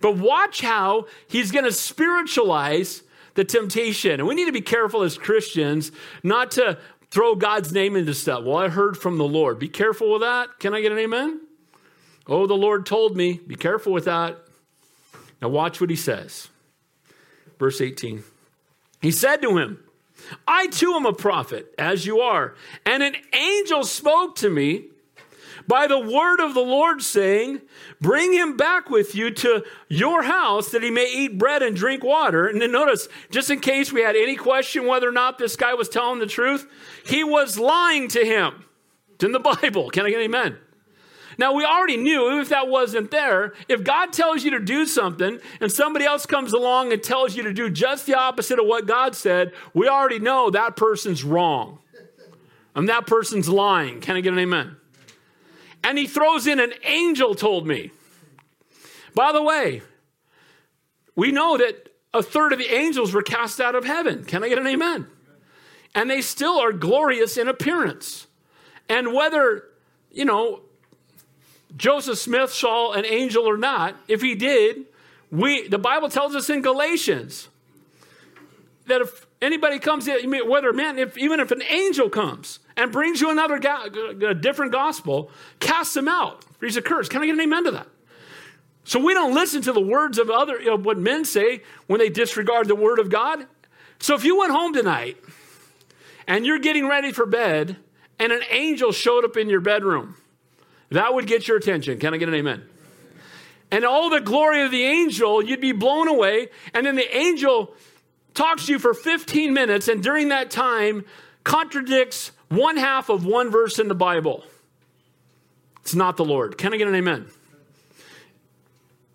But watch how he's going to spiritualize the temptation. And we need to be careful as Christians not to throw God's name into stuff. Well, I heard from the Lord. Be careful with that. Can I get an amen? Oh, the Lord told me. Be careful with that. Now, watch what he says. Verse 18. He said to him, I too am a prophet, as you are. And an angel spoke to me by the word of the Lord, saying, Bring him back with you to your house that he may eat bread and drink water. And then notice, just in case we had any question whether or not this guy was telling the truth, he was lying to him. It's in the Bible. Can I get an amen? Now, we already knew if that wasn't there, if God tells you to do something and somebody else comes along and tells you to do just the opposite of what God said, we already know that person's wrong. And that person's lying. Can I get an amen? And he throws in an angel told me. By the way, we know that a third of the angels were cast out of heaven. Can I get an amen? And they still are glorious in appearance. And whether, you know, Joseph Smith saw an angel or not, if he did, we the Bible tells us in Galatians that if anybody comes in, whether man, if even if an angel comes and brings you another a different gospel, cast him out. He's a curse. Can I get an amen to that? So we don't listen to the words of other of what men say when they disregard the word of God. So if you went home tonight and you're getting ready for bed and an angel showed up in your bedroom, that would get your attention. Can I get an amen? And all the glory of the angel, you'd be blown away. And then the angel talks to you for 15 minutes, and during that time, contradicts one half of one verse in the Bible. It's not the Lord. Can I get an amen?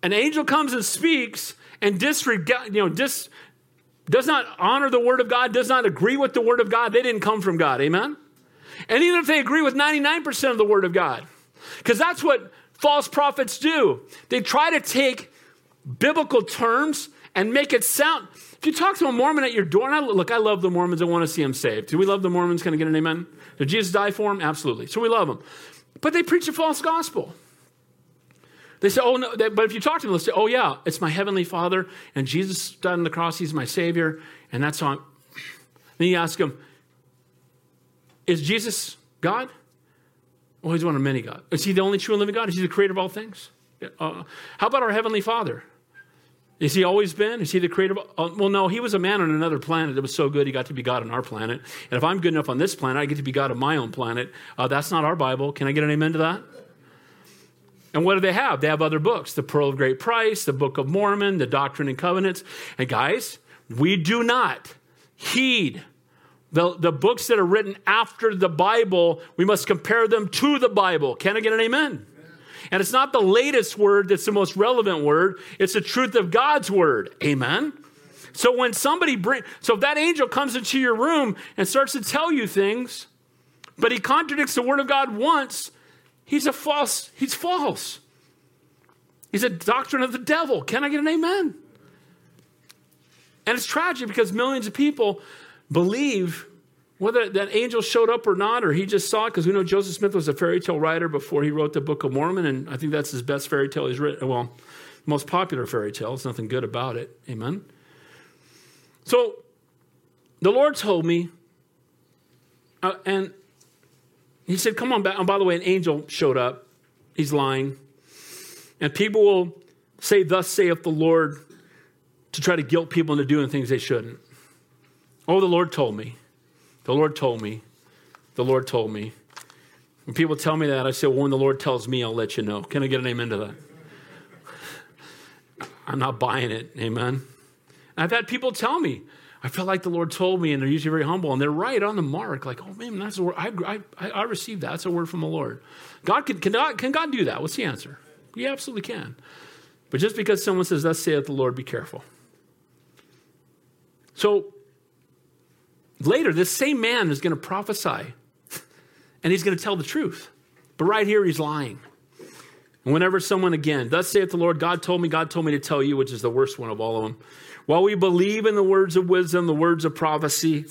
An angel comes and speaks and disregard, you know, dis, does not honor the word of God, does not agree with the word of God. They didn't come from God. Amen? And even if they agree with 99% of the word of God, because that's what false prophets do. They try to take biblical terms and make it sound. If you talk to a Mormon at your door, and I, look, I love the Mormons. I want to see them saved. Do we love the Mormons? Can I get an amen? Did Jesus die for them? Absolutely. So we love them. But they preach a false gospel. They say, oh, no, they, but if you talk to them, they'll say, oh, yeah, it's my heavenly Father, and Jesus died on the cross, he's my Savior, and that's how I'm. Then you ask them, is Jesus God? Well, he's one of many gods. Is he the only true and living God? Is he the creator of all things? Uh, how about our heavenly Father? Is he always been? Is he the creator? Uh, well, no, he was a man on another planet that was so good he got to be God on our planet. And if I'm good enough on this planet, I get to be God on my own planet. Uh, that's not our Bible. Can I get an amen to that? And what do they have? They have other books the Pearl of Great Price, the Book of Mormon, the Doctrine and Covenants. And guys, we do not heed the, the books that are written after the Bible. We must compare them to the Bible. Can I get an amen? And it's not the latest word that's the most relevant word, it's the truth of God's word. Amen. So when somebody bring so if that angel comes into your room and starts to tell you things, but he contradicts the word of God once, He's a false, he's false. He's a doctrine of the devil. Can I get an amen? And it's tragic because millions of people believe whether that angel showed up or not, or he just saw it, because we know Joseph Smith was a fairy tale writer before he wrote the Book of Mormon, and I think that's his best fairy tale he's written. Well, most popular fairy tale. There's nothing good about it. Amen. So the Lord told me, uh, and he said, Come on back. And by the way, an angel showed up. He's lying. And people will say, Thus saith the Lord, to try to guilt people into doing things they shouldn't. Oh, the Lord told me. The Lord told me. The Lord told me. When people tell me that, I say, Well, when the Lord tells me, I'll let you know. Can I get an amen to that? I'm not buying it. Amen. I've had people tell me, I felt like the Lord told me, and they're usually very humble, and they're right on the mark. Like, oh man, that's a word. I, I, I received that. That's a word from the Lord. God can, can, God, can God do that? What's the answer? He absolutely can. But just because someone says, "Thus saith the Lord," be careful. So later, this same man is going to prophesy, and he's going to tell the truth. But right here, he's lying. And whenever someone again, "Thus saith the Lord," God told me, God told me to tell you, which is the worst one of all of them. While we believe in the words of wisdom, the words of prophecy,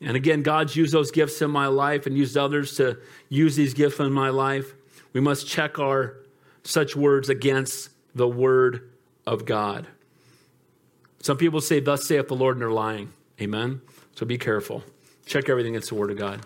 and again, God's used those gifts in my life and used others to use these gifts in my life, we must check our such words against the word of God. Some people say, Thus saith the Lord, and they're lying. Amen. So be careful. Check everything against the word of God.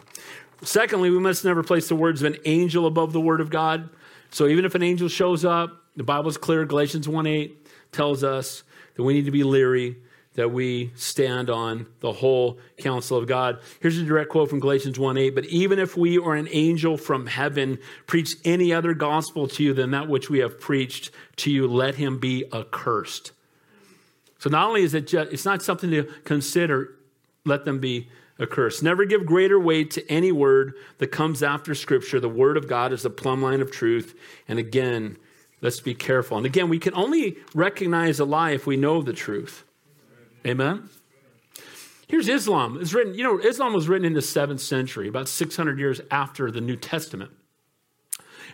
Secondly, we must never place the words of an angel above the word of God. So even if an angel shows up, the Bible is clear, Galatians 1 8 tells us that we need to be leery, that we stand on the whole counsel of God. Here's a direct quote from Galatians 1 8. But even if we or an angel from heaven preach any other gospel to you than that which we have preached to you, let him be accursed. So not only is it just, it's not something to consider, let them be accursed. Never give greater weight to any word that comes after Scripture. The Word of God is the plumb line of truth. And again, Let's be careful. And again, we can only recognize a lie if we know the truth. Amen? Here's Islam. It's written, you know, Islam was written in the seventh century, about 600 years after the New Testament.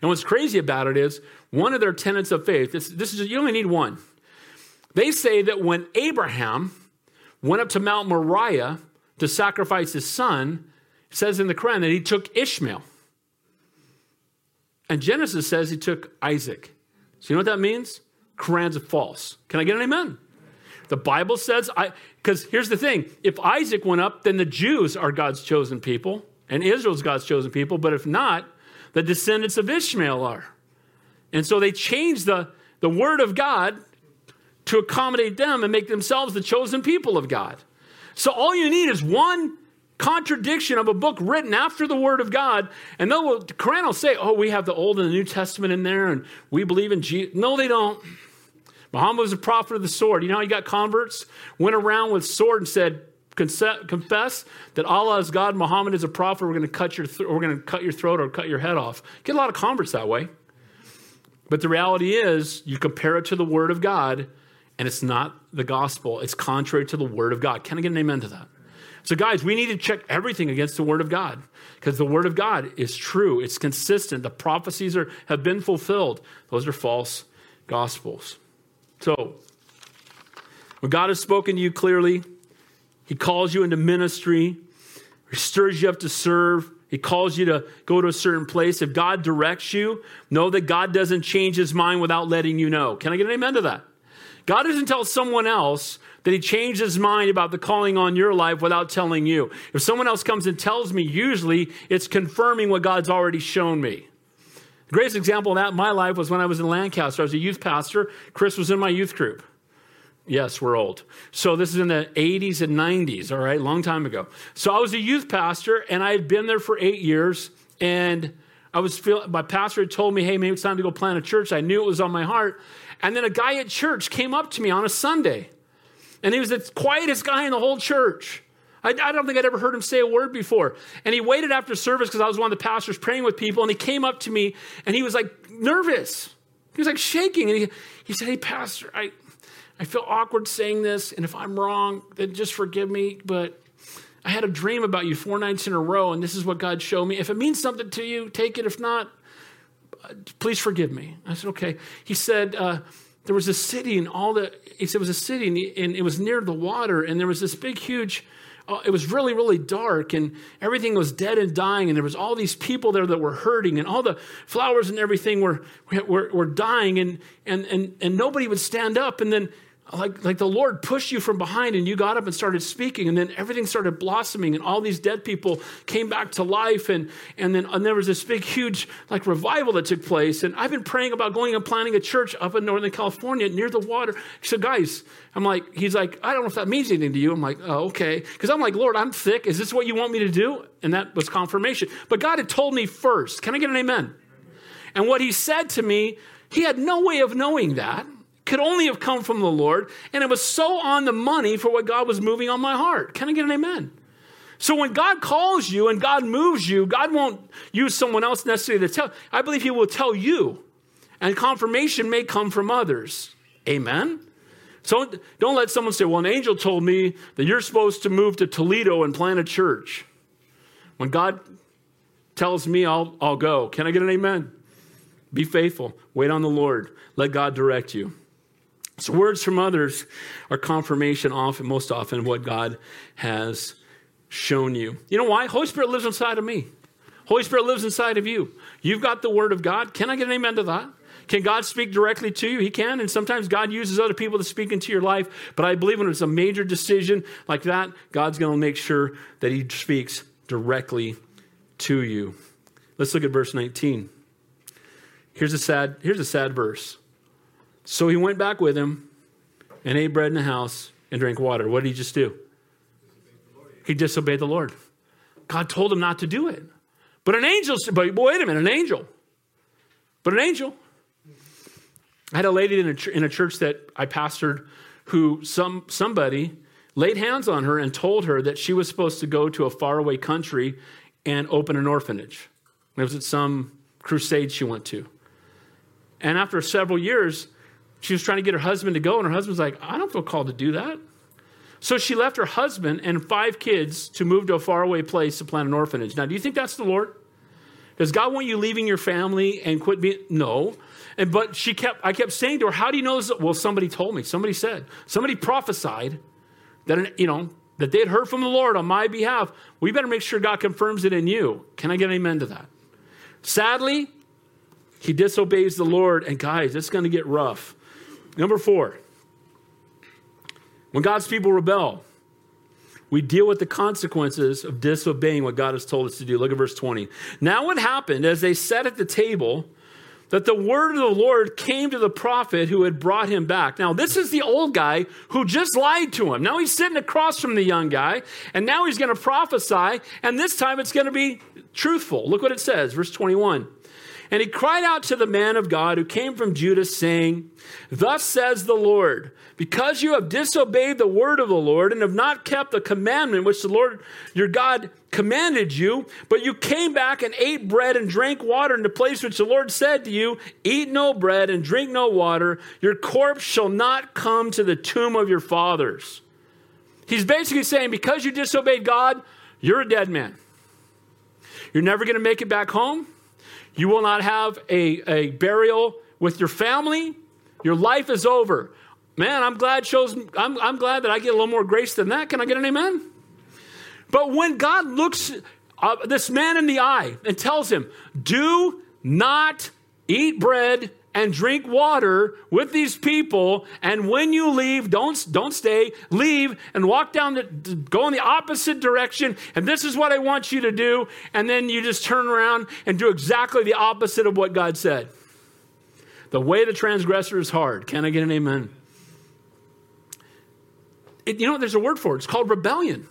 And what's crazy about it is one of their tenets of faith, this, this is, you only need one. They say that when Abraham went up to Mount Moriah to sacrifice his son, it says in the Quran that he took Ishmael. And Genesis says he took Isaac. So you know what that means? Quran's false. Can I get an amen? the Bible says, I because here's the thing: if Isaac went up, then the Jews are God's chosen people, and Israel's God's chosen people. But if not, the descendants of Ishmael are. And so they changed the, the word of God to accommodate them and make themselves the chosen people of God. So all you need is one contradiction of a book written after the Word of God. And they'll, Quran will say, oh, we have the Old and the New Testament in there and we believe in Jesus. No, they don't. Muhammad was a prophet of the sword. You know how he got converts? Went around with sword and said, confess that Allah is God, Muhammad is a prophet. We're going to cut your, th- we're going to cut your throat or cut your head off. Get a lot of converts that way. But the reality is, you compare it to the Word of God, and it's not the gospel. It's contrary to the Word of God. Can I get an amen to that? So, guys, we need to check everything against the Word of God because the Word of God is true. It's consistent. The prophecies are, have been fulfilled. Those are false gospels. So, when God has spoken to you clearly, He calls you into ministry, He stirs you up to serve. He calls you to go to a certain place. If God directs you, know that God doesn't change his mind without letting you know. Can I get an amen to that? God doesn't tell someone else that he changed his mind about the calling on your life without telling you. If someone else comes and tells me, usually it's confirming what God's already shown me. The greatest example of that in my life was when I was in Lancaster. I was a youth pastor. Chris was in my youth group. Yes, we're old. So this is in the 80s and 90s, all right, long time ago. So I was a youth pastor and I had been there for eight years. And I was feeling, my pastor had told me, hey, maybe it's time to go plant a church. I knew it was on my heart. And then a guy at church came up to me on a Sunday. And he was the quietest guy in the whole church. I, I don't think I'd ever heard him say a word before. And he waited after service because I was one of the pastors praying with people. And he came up to me and he was like nervous. He was like shaking. And he, he said, Hey, Pastor, I, I feel awkward saying this, and if I'm wrong, then just forgive me. But I had a dream about you four nights in a row, and this is what God showed me. If it means something to you, take it. If not, please forgive me. I said, okay. He said, uh, there was a city, and all the, he said it was a city, and, he, and it was near the water, and there was this big, huge, uh, it was really, really dark, and everything was dead and dying, and there was all these people there that were hurting, and all the flowers and everything were, were, were dying, and, and, and, and nobody would stand up. And then like, like the Lord pushed you from behind and you got up and started speaking, and then everything started blossoming, and all these dead people came back to life, and, and then and there was this big, huge like revival that took place. And I've been praying about going and planting a church up in Northern California near the water. So, guys, I'm like, he's like, I don't know if that means anything to you. I'm like, oh, okay. Because I'm like, Lord, I'm thick. Is this what you want me to do? And that was confirmation. But God had told me first. Can I get an amen? And what he said to me, he had no way of knowing that could only have come from the Lord, and it was so on the money for what God was moving on my heart. Can I get an amen? So when God calls you and God moves you, God won't use someone else necessarily to tell. I believe He will tell you, and confirmation may come from others. Amen. So don't let someone say, "Well, an angel told me that you're supposed to move to Toledo and plant a church." When God tells me, I'll, I'll go. Can I get an amen? Be faithful. Wait on the Lord. Let God direct you. So words from others are confirmation often, most often, of what God has shown you. You know why? Holy Spirit lives inside of me. Holy Spirit lives inside of you. You've got the Word of God. Can I get an amen to that? Can God speak directly to you? He can. And sometimes God uses other people to speak into your life. But I believe when it's a major decision like that, God's going to make sure that He speaks directly to you. Let's look at verse 19. Here's a sad, here's a sad verse. So he went back with him and ate bread in the house and drank water. What did he just do? He disobeyed the Lord. God told him not to do it. But an angel, but wait a minute, an angel. But an angel. I had a lady in a, in a church that I pastored who some, somebody laid hands on her and told her that she was supposed to go to a faraway country and open an orphanage. It was at some crusade she went to. And after several years, she was trying to get her husband to go, and her husband's like, I don't feel called to do that. So she left her husband and five kids to move to a faraway place to plant an orphanage. Now, do you think that's the Lord? Does God want you leaving your family and quit being? No. And but she kept. I kept saying to her, "How do you know this?" Well, somebody told me. Somebody said. Somebody prophesied that you know that they had heard from the Lord on my behalf. We better make sure God confirms it in you. Can I get an amen to that? Sadly, he disobeys the Lord, and guys, it's going to get rough. Number four, When God's people rebel, we deal with the consequences of disobeying what God has told us to do. Look at verse 20. Now, what happened as they sat at the table that the word of the Lord came to the prophet who had brought him back. Now, this is the old guy who just lied to him. Now he's sitting across from the young guy, and now he's going to prophesy, and this time it's going to be truthful. Look what it says, verse 21. And he cried out to the man of God who came from Judah, saying, Thus says the Lord, because you have disobeyed the word of the Lord and have not kept the commandment which the Lord your God commanded you, but you came back and ate bread and drank water in the place which the Lord said to you, Eat no bread and drink no water, your corpse shall not come to the tomb of your fathers. He's basically saying, Because you disobeyed God, you're a dead man. You're never going to make it back home. You will not have a, a burial with your family. Your life is over. Man, I'm glad shows I'm, I'm glad that I get a little more grace than that. Can I get an amen? But when God looks uh, this man in the eye and tells him, "Do not eat bread and drink water with these people and when you leave don't don't stay leave and walk down the go in the opposite direction and this is what i want you to do and then you just turn around and do exactly the opposite of what god said. The way the transgressor is hard. Can i get an amen? It, you know there's a word for it. It's called rebellion.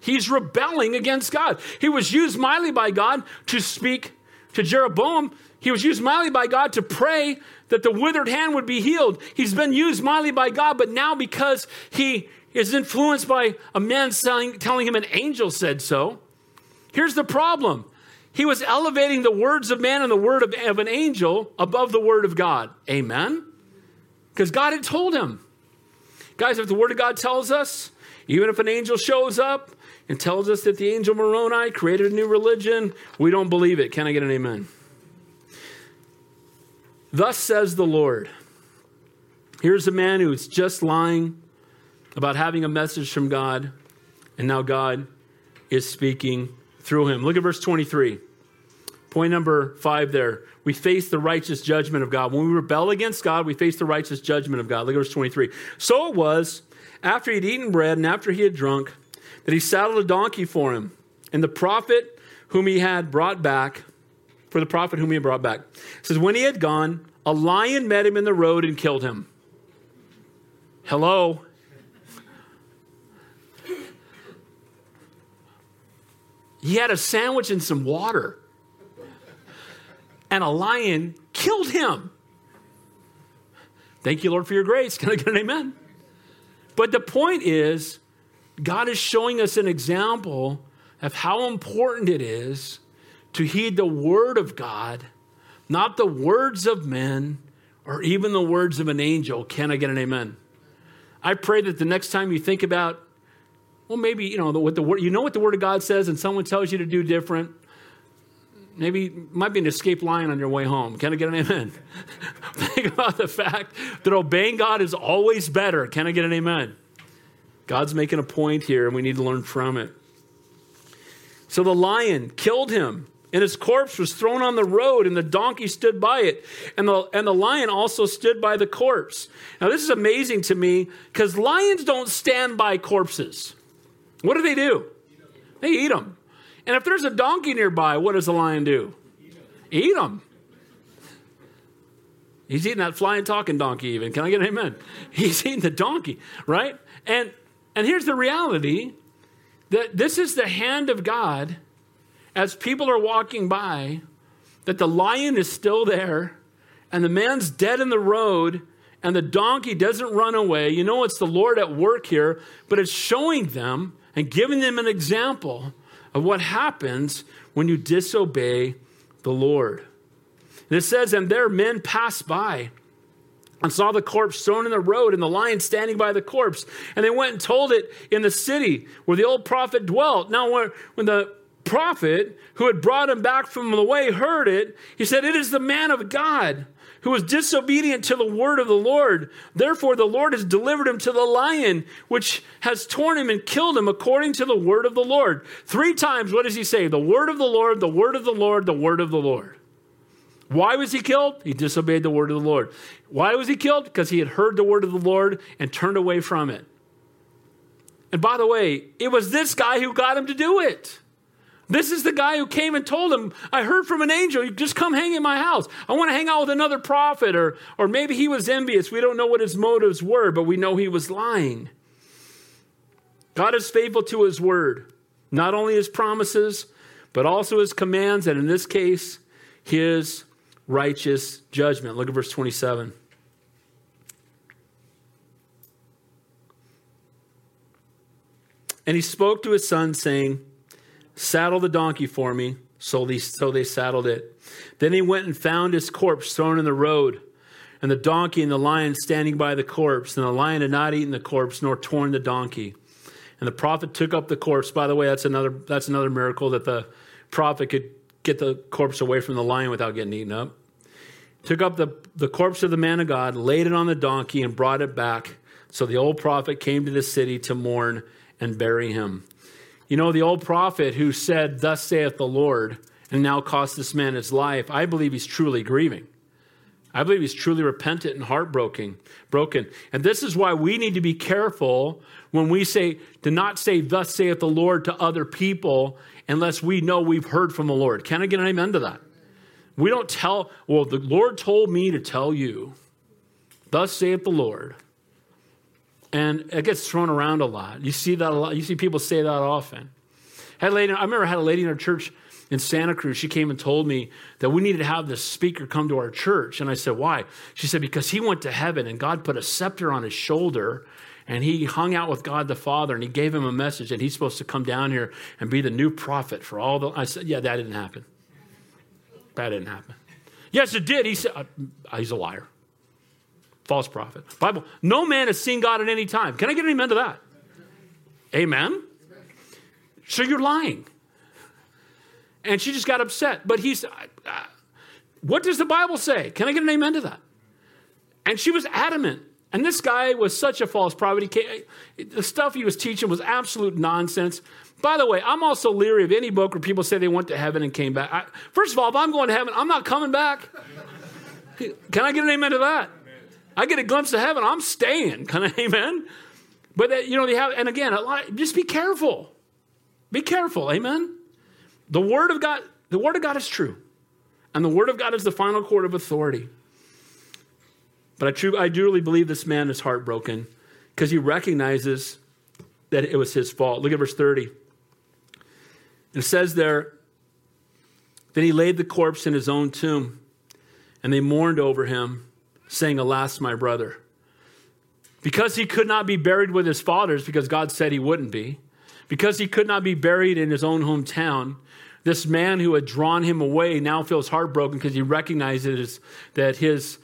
He's rebelling against god. He was used mightily by god to speak to jeroboam he was used mightily by God to pray that the withered hand would be healed. He's been used mightily by God, but now because he is influenced by a man telling, telling him an angel said so, here's the problem. He was elevating the words of man and the word of, of an angel above the word of God. Amen? Because God had told him. Guys, if the word of God tells us, even if an angel shows up and tells us that the angel Moroni created a new religion, we don't believe it. Can I get an amen? Thus says the Lord. Here's a man who's just lying about having a message from God, and now God is speaking through him. Look at verse 23. Point number five there. We face the righteous judgment of God. When we rebel against God, we face the righteous judgment of God. Look at verse 23. So it was, after he had eaten bread and after he had drunk, that he saddled a donkey for him. And the prophet whom he had brought back for the prophet whom he had brought back. Says, When he had gone, a lion met him in the road and killed him. Hello? He had a sandwich and some water, and a lion killed him. Thank you, Lord, for your grace. Can I get an amen? But the point is, God is showing us an example of how important it is to heed the word of God, not the words of men or even the words of an angel. Can I get an amen? I pray that the next time you think about, well, maybe you know what the word, you know what the word of God says, and someone tells you to do different. Maybe might be an escape lion on your way home. Can I get an amen? think about the fact that obeying God is always better. Can I get an amen? God's making a point here, and we need to learn from it. So the lion killed him and his corpse was thrown on the road, and the donkey stood by it, and the, and the lion also stood by the corpse. Now, this is amazing to me because lions don't stand by corpses. What do they do? They eat them. And if there's a donkey nearby, what does the lion do? Eat them. He's eating that flying talking donkey even. Can I get an amen? He's eating the donkey, right? And and here's the reality that this is the hand of God as people are walking by that the lion is still there and the man's dead in the road and the donkey doesn't run away, you know it's the Lord at work here, but it's showing them and giving them an example of what happens when you disobey the Lord. And it says, And there men passed by and saw the corpse thrown in the road and the lion standing by the corpse. And they went and told it in the city where the old prophet dwelt. Now, when the prophet who had brought him back from the way heard it, he said, It is the man of God who was disobedient to the word of the Lord. Therefore, the Lord has delivered him to the lion, which has torn him and killed him according to the word of the Lord. Three times, what does he say? The word of the Lord, the word of the Lord, the word of the Lord. Why was he killed? He disobeyed the word of the Lord. Why was he killed? Because he had heard the word of the Lord and turned away from it. And by the way, it was this guy who got him to do it. This is the guy who came and told him, I heard from an angel, you just come hang in my house. I want to hang out with another prophet. Or, or maybe he was envious. We don't know what his motives were, but we know he was lying. God is faithful to his word, not only his promises, but also his commands, and in this case, his righteous judgment. Look at verse 27. And he spoke to his son, saying, Saddle the donkey for me. So they, so they saddled it. Then he went and found his corpse thrown in the road, and the donkey and the lion standing by the corpse. And the lion had not eaten the corpse, nor torn the donkey. And the prophet took up the corpse. By the way, that's another, that's another miracle that the prophet could get the corpse away from the lion without getting eaten up. Took up the, the corpse of the man of God, laid it on the donkey, and brought it back. So the old prophet came to the city to mourn and bury him. You know, the old prophet who said, Thus saith the Lord, and now cost this man his life, I believe he's truly grieving. I believe he's truly repentant and heartbroken. Broken. And this is why we need to be careful when we say, to not say, Thus saith the Lord to other people, unless we know we've heard from the Lord. Can I get an amen to that? We don't tell, well, the Lord told me to tell you, Thus saith the Lord. And it gets thrown around a lot. You see that a lot. You see people say that often. Had lady, I remember I had a lady in our church in Santa Cruz. She came and told me that we needed to have this speaker come to our church. And I said, Why? She said, Because he went to heaven and God put a scepter on his shoulder and he hung out with God the Father and he gave him a message and he's supposed to come down here and be the new prophet for all the. I said, Yeah, that didn't happen. That didn't happen. Yes, it did. He said, uh, He's a liar false prophet. Bible, no man has seen God at any time. Can I get an amen to that? Amen. So you're lying. And she just got upset. But he's, uh, what does the Bible say? Can I get an amen to that? And she was adamant. And this guy was such a false prophet. He came, the stuff he was teaching was absolute nonsense. By the way, I'm also leery of any book where people say they went to heaven and came back. I, first of all, if I'm going to heaven, I'm not coming back. Can I get an amen to that? I get a glimpse of heaven, I'm staying. Kind of amen. But that, you know, they have, and again, lot, just be careful. Be careful, amen. The word of God, the word of God is true, and the word of God is the final court of authority. But I, true, I truly believe this man is heartbroken because he recognizes that it was his fault. Look at verse 30. It says there, then he laid the corpse in his own tomb, and they mourned over him saying, Alas, my brother. Because he could not be buried with his fathers, because God said he wouldn't be, because he could not be buried in his own hometown, this man who had drawn him away now feels heartbroken because he recognizes that his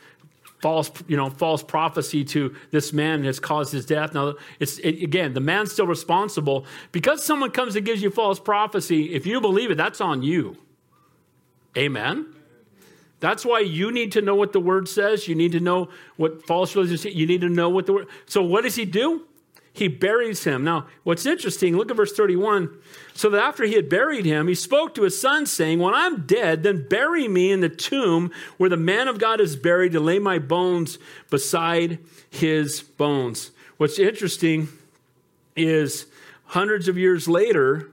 false, you know, false prophecy to this man has caused his death. Now, it's it, again, the man's still responsible because someone comes and gives you false prophecy. If you believe it, that's on you. Amen. That's why you need to know what the word says. You need to know what false religion You need to know what the word. So what does he do? He buries him. Now, what's interesting, look at verse 31. So that after he had buried him, he spoke to his son, saying, When I'm dead, then bury me in the tomb where the man of God is buried, to lay my bones beside his bones. What's interesting is hundreds of years later,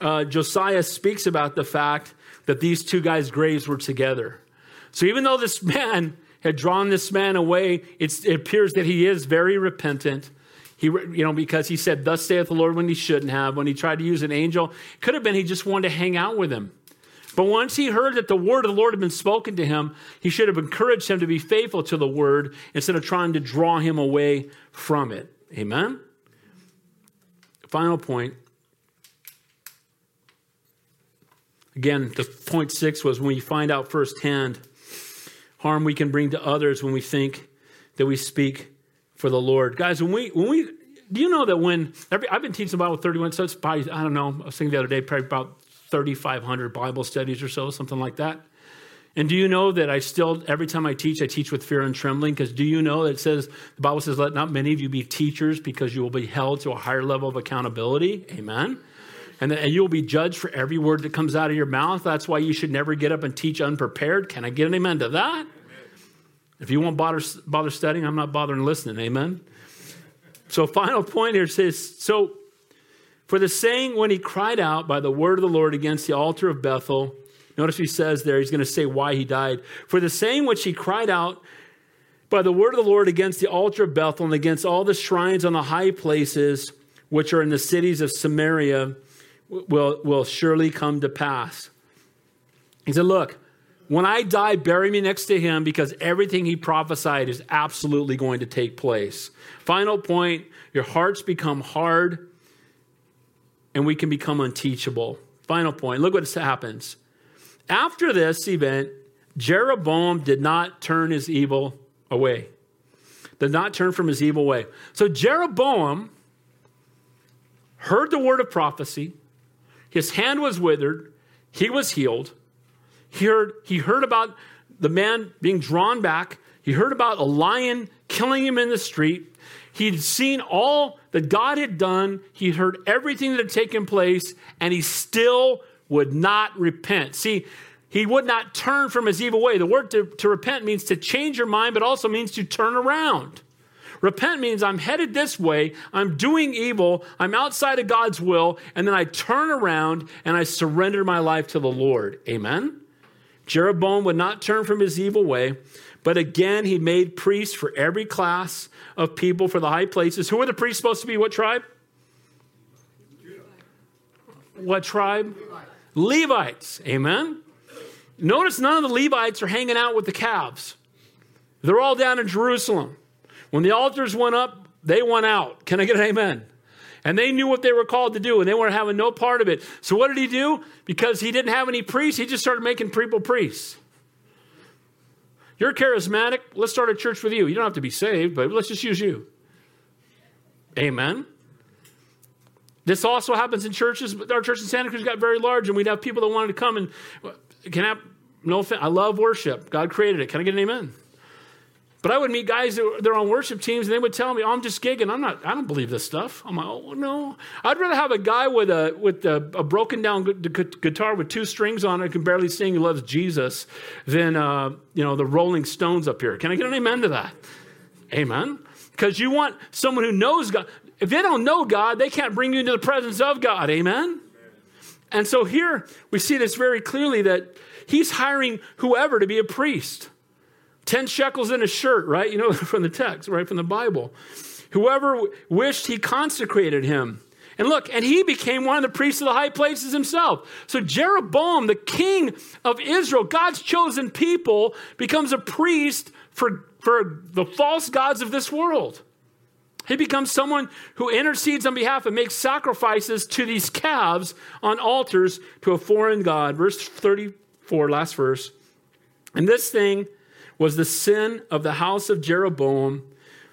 uh, Josiah speaks about the fact that these two guys' graves were together. So even though this man had drawn this man away, it appears that he is very repentant. He, you know, because he said, Thus saith the Lord when he shouldn't have. When he tried to use an angel, could have been he just wanted to hang out with him. But once he heard that the word of the Lord had been spoken to him, he should have encouraged him to be faithful to the word instead of trying to draw him away from it. Amen? Final point. Again, the point six was when you find out firsthand harm we can bring to others when we think that we speak for the Lord. Guys, when we, when we, do you know that when, every, I've been teaching the Bible 31, so it's probably, I don't know, I was thinking the other day, probably about 3,500 Bible studies or so, something like that. And do you know that I still, every time I teach, I teach with fear and trembling? Because do you know that it says, the Bible says, let not many of you be teachers because you will be held to a higher level of accountability? Amen. And, and you will be judged for every word that comes out of your mouth. That's why you should never get up and teach unprepared. Can I get an amen to that? If you won't bother, bother studying, I'm not bothering listening. Amen. So, final point here says so For the saying when he cried out by the word of the Lord against the altar of Bethel, notice he says there, he's going to say why he died. For the saying which he cried out by the word of the Lord against the altar of Bethel and against all the shrines on the high places which are in the cities of Samaria will, will surely come to pass. He said, Look, when I die, bury me next to him because everything he prophesied is absolutely going to take place. Final point your hearts become hard and we can become unteachable. Final point look what happens. After this event, Jeroboam did not turn his evil away, did not turn from his evil way. So Jeroboam heard the word of prophecy, his hand was withered, he was healed. He heard, he heard about the man being drawn back. He heard about a lion killing him in the street. He'd seen all that God had done. He heard everything that had taken place, and he still would not repent. See, he would not turn from his evil way. The word to, to repent means to change your mind, but also means to turn around. Repent means I'm headed this way, I'm doing evil, I'm outside of God's will, and then I turn around and I surrender my life to the Lord. Amen? Jeroboam would not turn from his evil way, but again, he made priests for every class of people for the high places. Who were the priests supposed to be? What tribe? What tribe? Levites. Levites. Amen. Notice none of the Levites are hanging out with the calves. They're all down in Jerusalem. When the altars went up, they went out. Can I get an amen? And they knew what they were called to do, and they weren't having no part of it. So what did he do? Because he didn't have any priests, he just started making people priests. You're charismatic. Let's start a church with you. You don't have to be saved, but let's just use you. Amen. This also happens in churches. Our church in Santa Cruz got very large, and we'd have people that wanted to come and can I, no offense, I love worship. God created it. Can I get an amen? But I would meet guys that they're on worship teams and they would tell me, oh, I'm just gigging. I'm not, I don't believe this stuff. I'm like, oh, no. I'd rather have a guy with a, with a, a broken down guitar with two strings on it, can barely sing, who loves Jesus, than, uh, you know, the Rolling Stones up here. Can I get an amen to that? Amen. Because you want someone who knows God. If they don't know God, they can't bring you into the presence of God. Amen. And so here we see this very clearly that he's hiring whoever to be a priest. 10 shekels in a shirt, right? You know, from the text, right? From the Bible. Whoever wished, he consecrated him. And look, and he became one of the priests of the high places himself. So Jeroboam, the king of Israel, God's chosen people, becomes a priest for, for the false gods of this world. He becomes someone who intercedes on behalf and makes sacrifices to these calves on altars to a foreign God. Verse 34, last verse. And this thing was the sin of the house of Jeroboam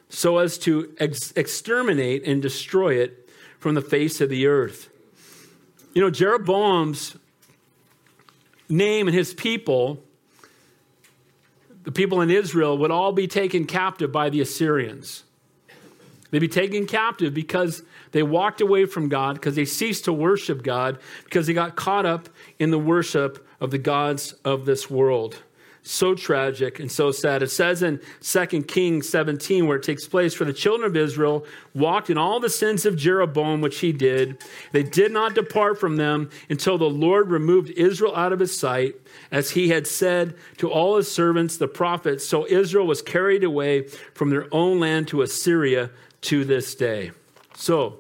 so as to ex- exterminate and destroy it from the face of the earth. You know, Jeroboam's name and his people, the people in Israel, would all be taken captive by the Assyrians. They'd be taken captive because they walked away from God, because they ceased to worship God, because they got caught up in the worship of the gods of this world so tragic and so sad. It says in 2 Kings 17, where it takes place, For the children of Israel walked in all the sins of Jeroboam, which he did. They did not depart from them until the Lord removed Israel out of his sight, as he had said to all his servants, the prophets. So Israel was carried away from their own land to Assyria to this day. So,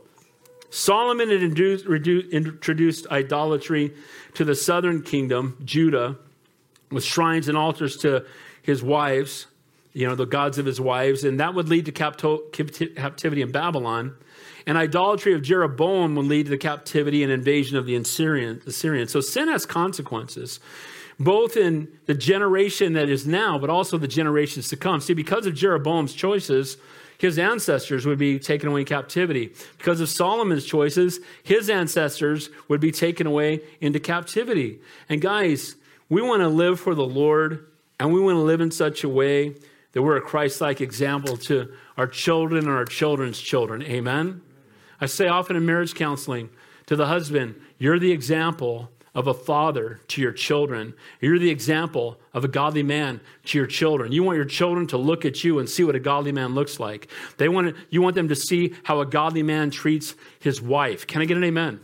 Solomon had introduced idolatry to the southern kingdom, Judah with shrines and altars to his wives, you know, the gods of his wives, and that would lead to captivity in Babylon. And idolatry of Jeroboam would lead to the captivity and invasion of the Assyrians. So sin has consequences, both in the generation that is now, but also the generations to come. See, because of Jeroboam's choices, his ancestors would be taken away in captivity. Because of Solomon's choices, his ancestors would be taken away into captivity. And guys, we want to live for the Lord and we want to live in such a way that we're a Christ like example to our children and our children's children. Amen? I say often in marriage counseling to the husband, you're the example of a father to your children. You're the example of a godly man to your children. You want your children to look at you and see what a godly man looks like. They want you want them to see how a godly man treats his wife. Can I get an amen? amen.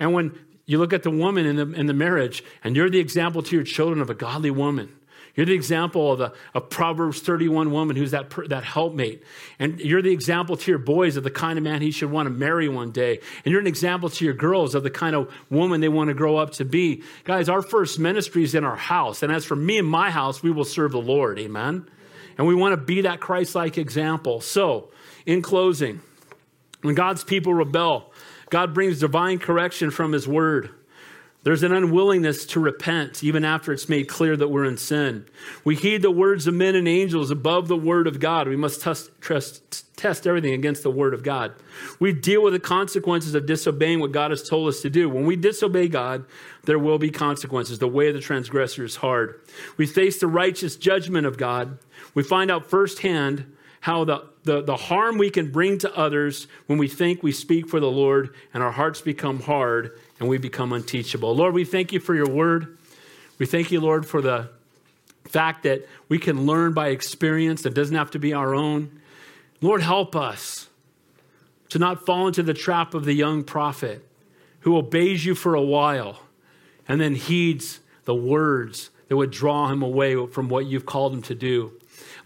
And when you look at the woman in the, in the marriage, and you're the example to your children of a godly woman. You're the example of a, a Proverbs 31 woman who's that, that helpmate. And you're the example to your boys of the kind of man he should want to marry one day. And you're an example to your girls of the kind of woman they want to grow up to be. Guys, our first ministry is in our house. And as for me and my house, we will serve the Lord. Amen. And we want to be that Christ like example. So, in closing, when God's people rebel, God brings divine correction from his word. There's an unwillingness to repent, even after it's made clear that we're in sin. We heed the words of men and angels above the word of God. We must test, trust, test everything against the word of God. We deal with the consequences of disobeying what God has told us to do. When we disobey God, there will be consequences. The way of the transgressor is hard. We face the righteous judgment of God. We find out firsthand how the, the, the harm we can bring to others when we think we speak for the Lord and our hearts become hard and we become unteachable. Lord, we thank you for your word. We thank you, Lord, for the fact that we can learn by experience that doesn't have to be our own. Lord, help us to not fall into the trap of the young prophet who obeys you for a while and then heeds the words that would draw him away from what you've called him to do.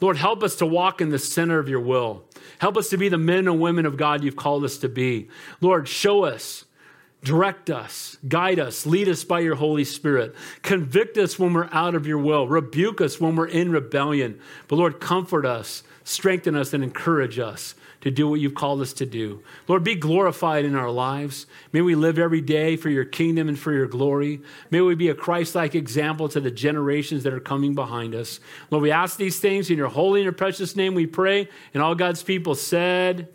Lord, help us to walk in the center of your will. Help us to be the men and women of God you've called us to be. Lord, show us, direct us, guide us, lead us by your Holy Spirit. Convict us when we're out of your will. Rebuke us when we're in rebellion. But Lord, comfort us, strengthen us, and encourage us to do what you've called us to do. Lord, be glorified in our lives. May we live every day for your kingdom and for your glory. May we be a Christ like example to the generations that are coming behind us. Lord, we ask these things in your holy and your precious name we pray. And all God's people said,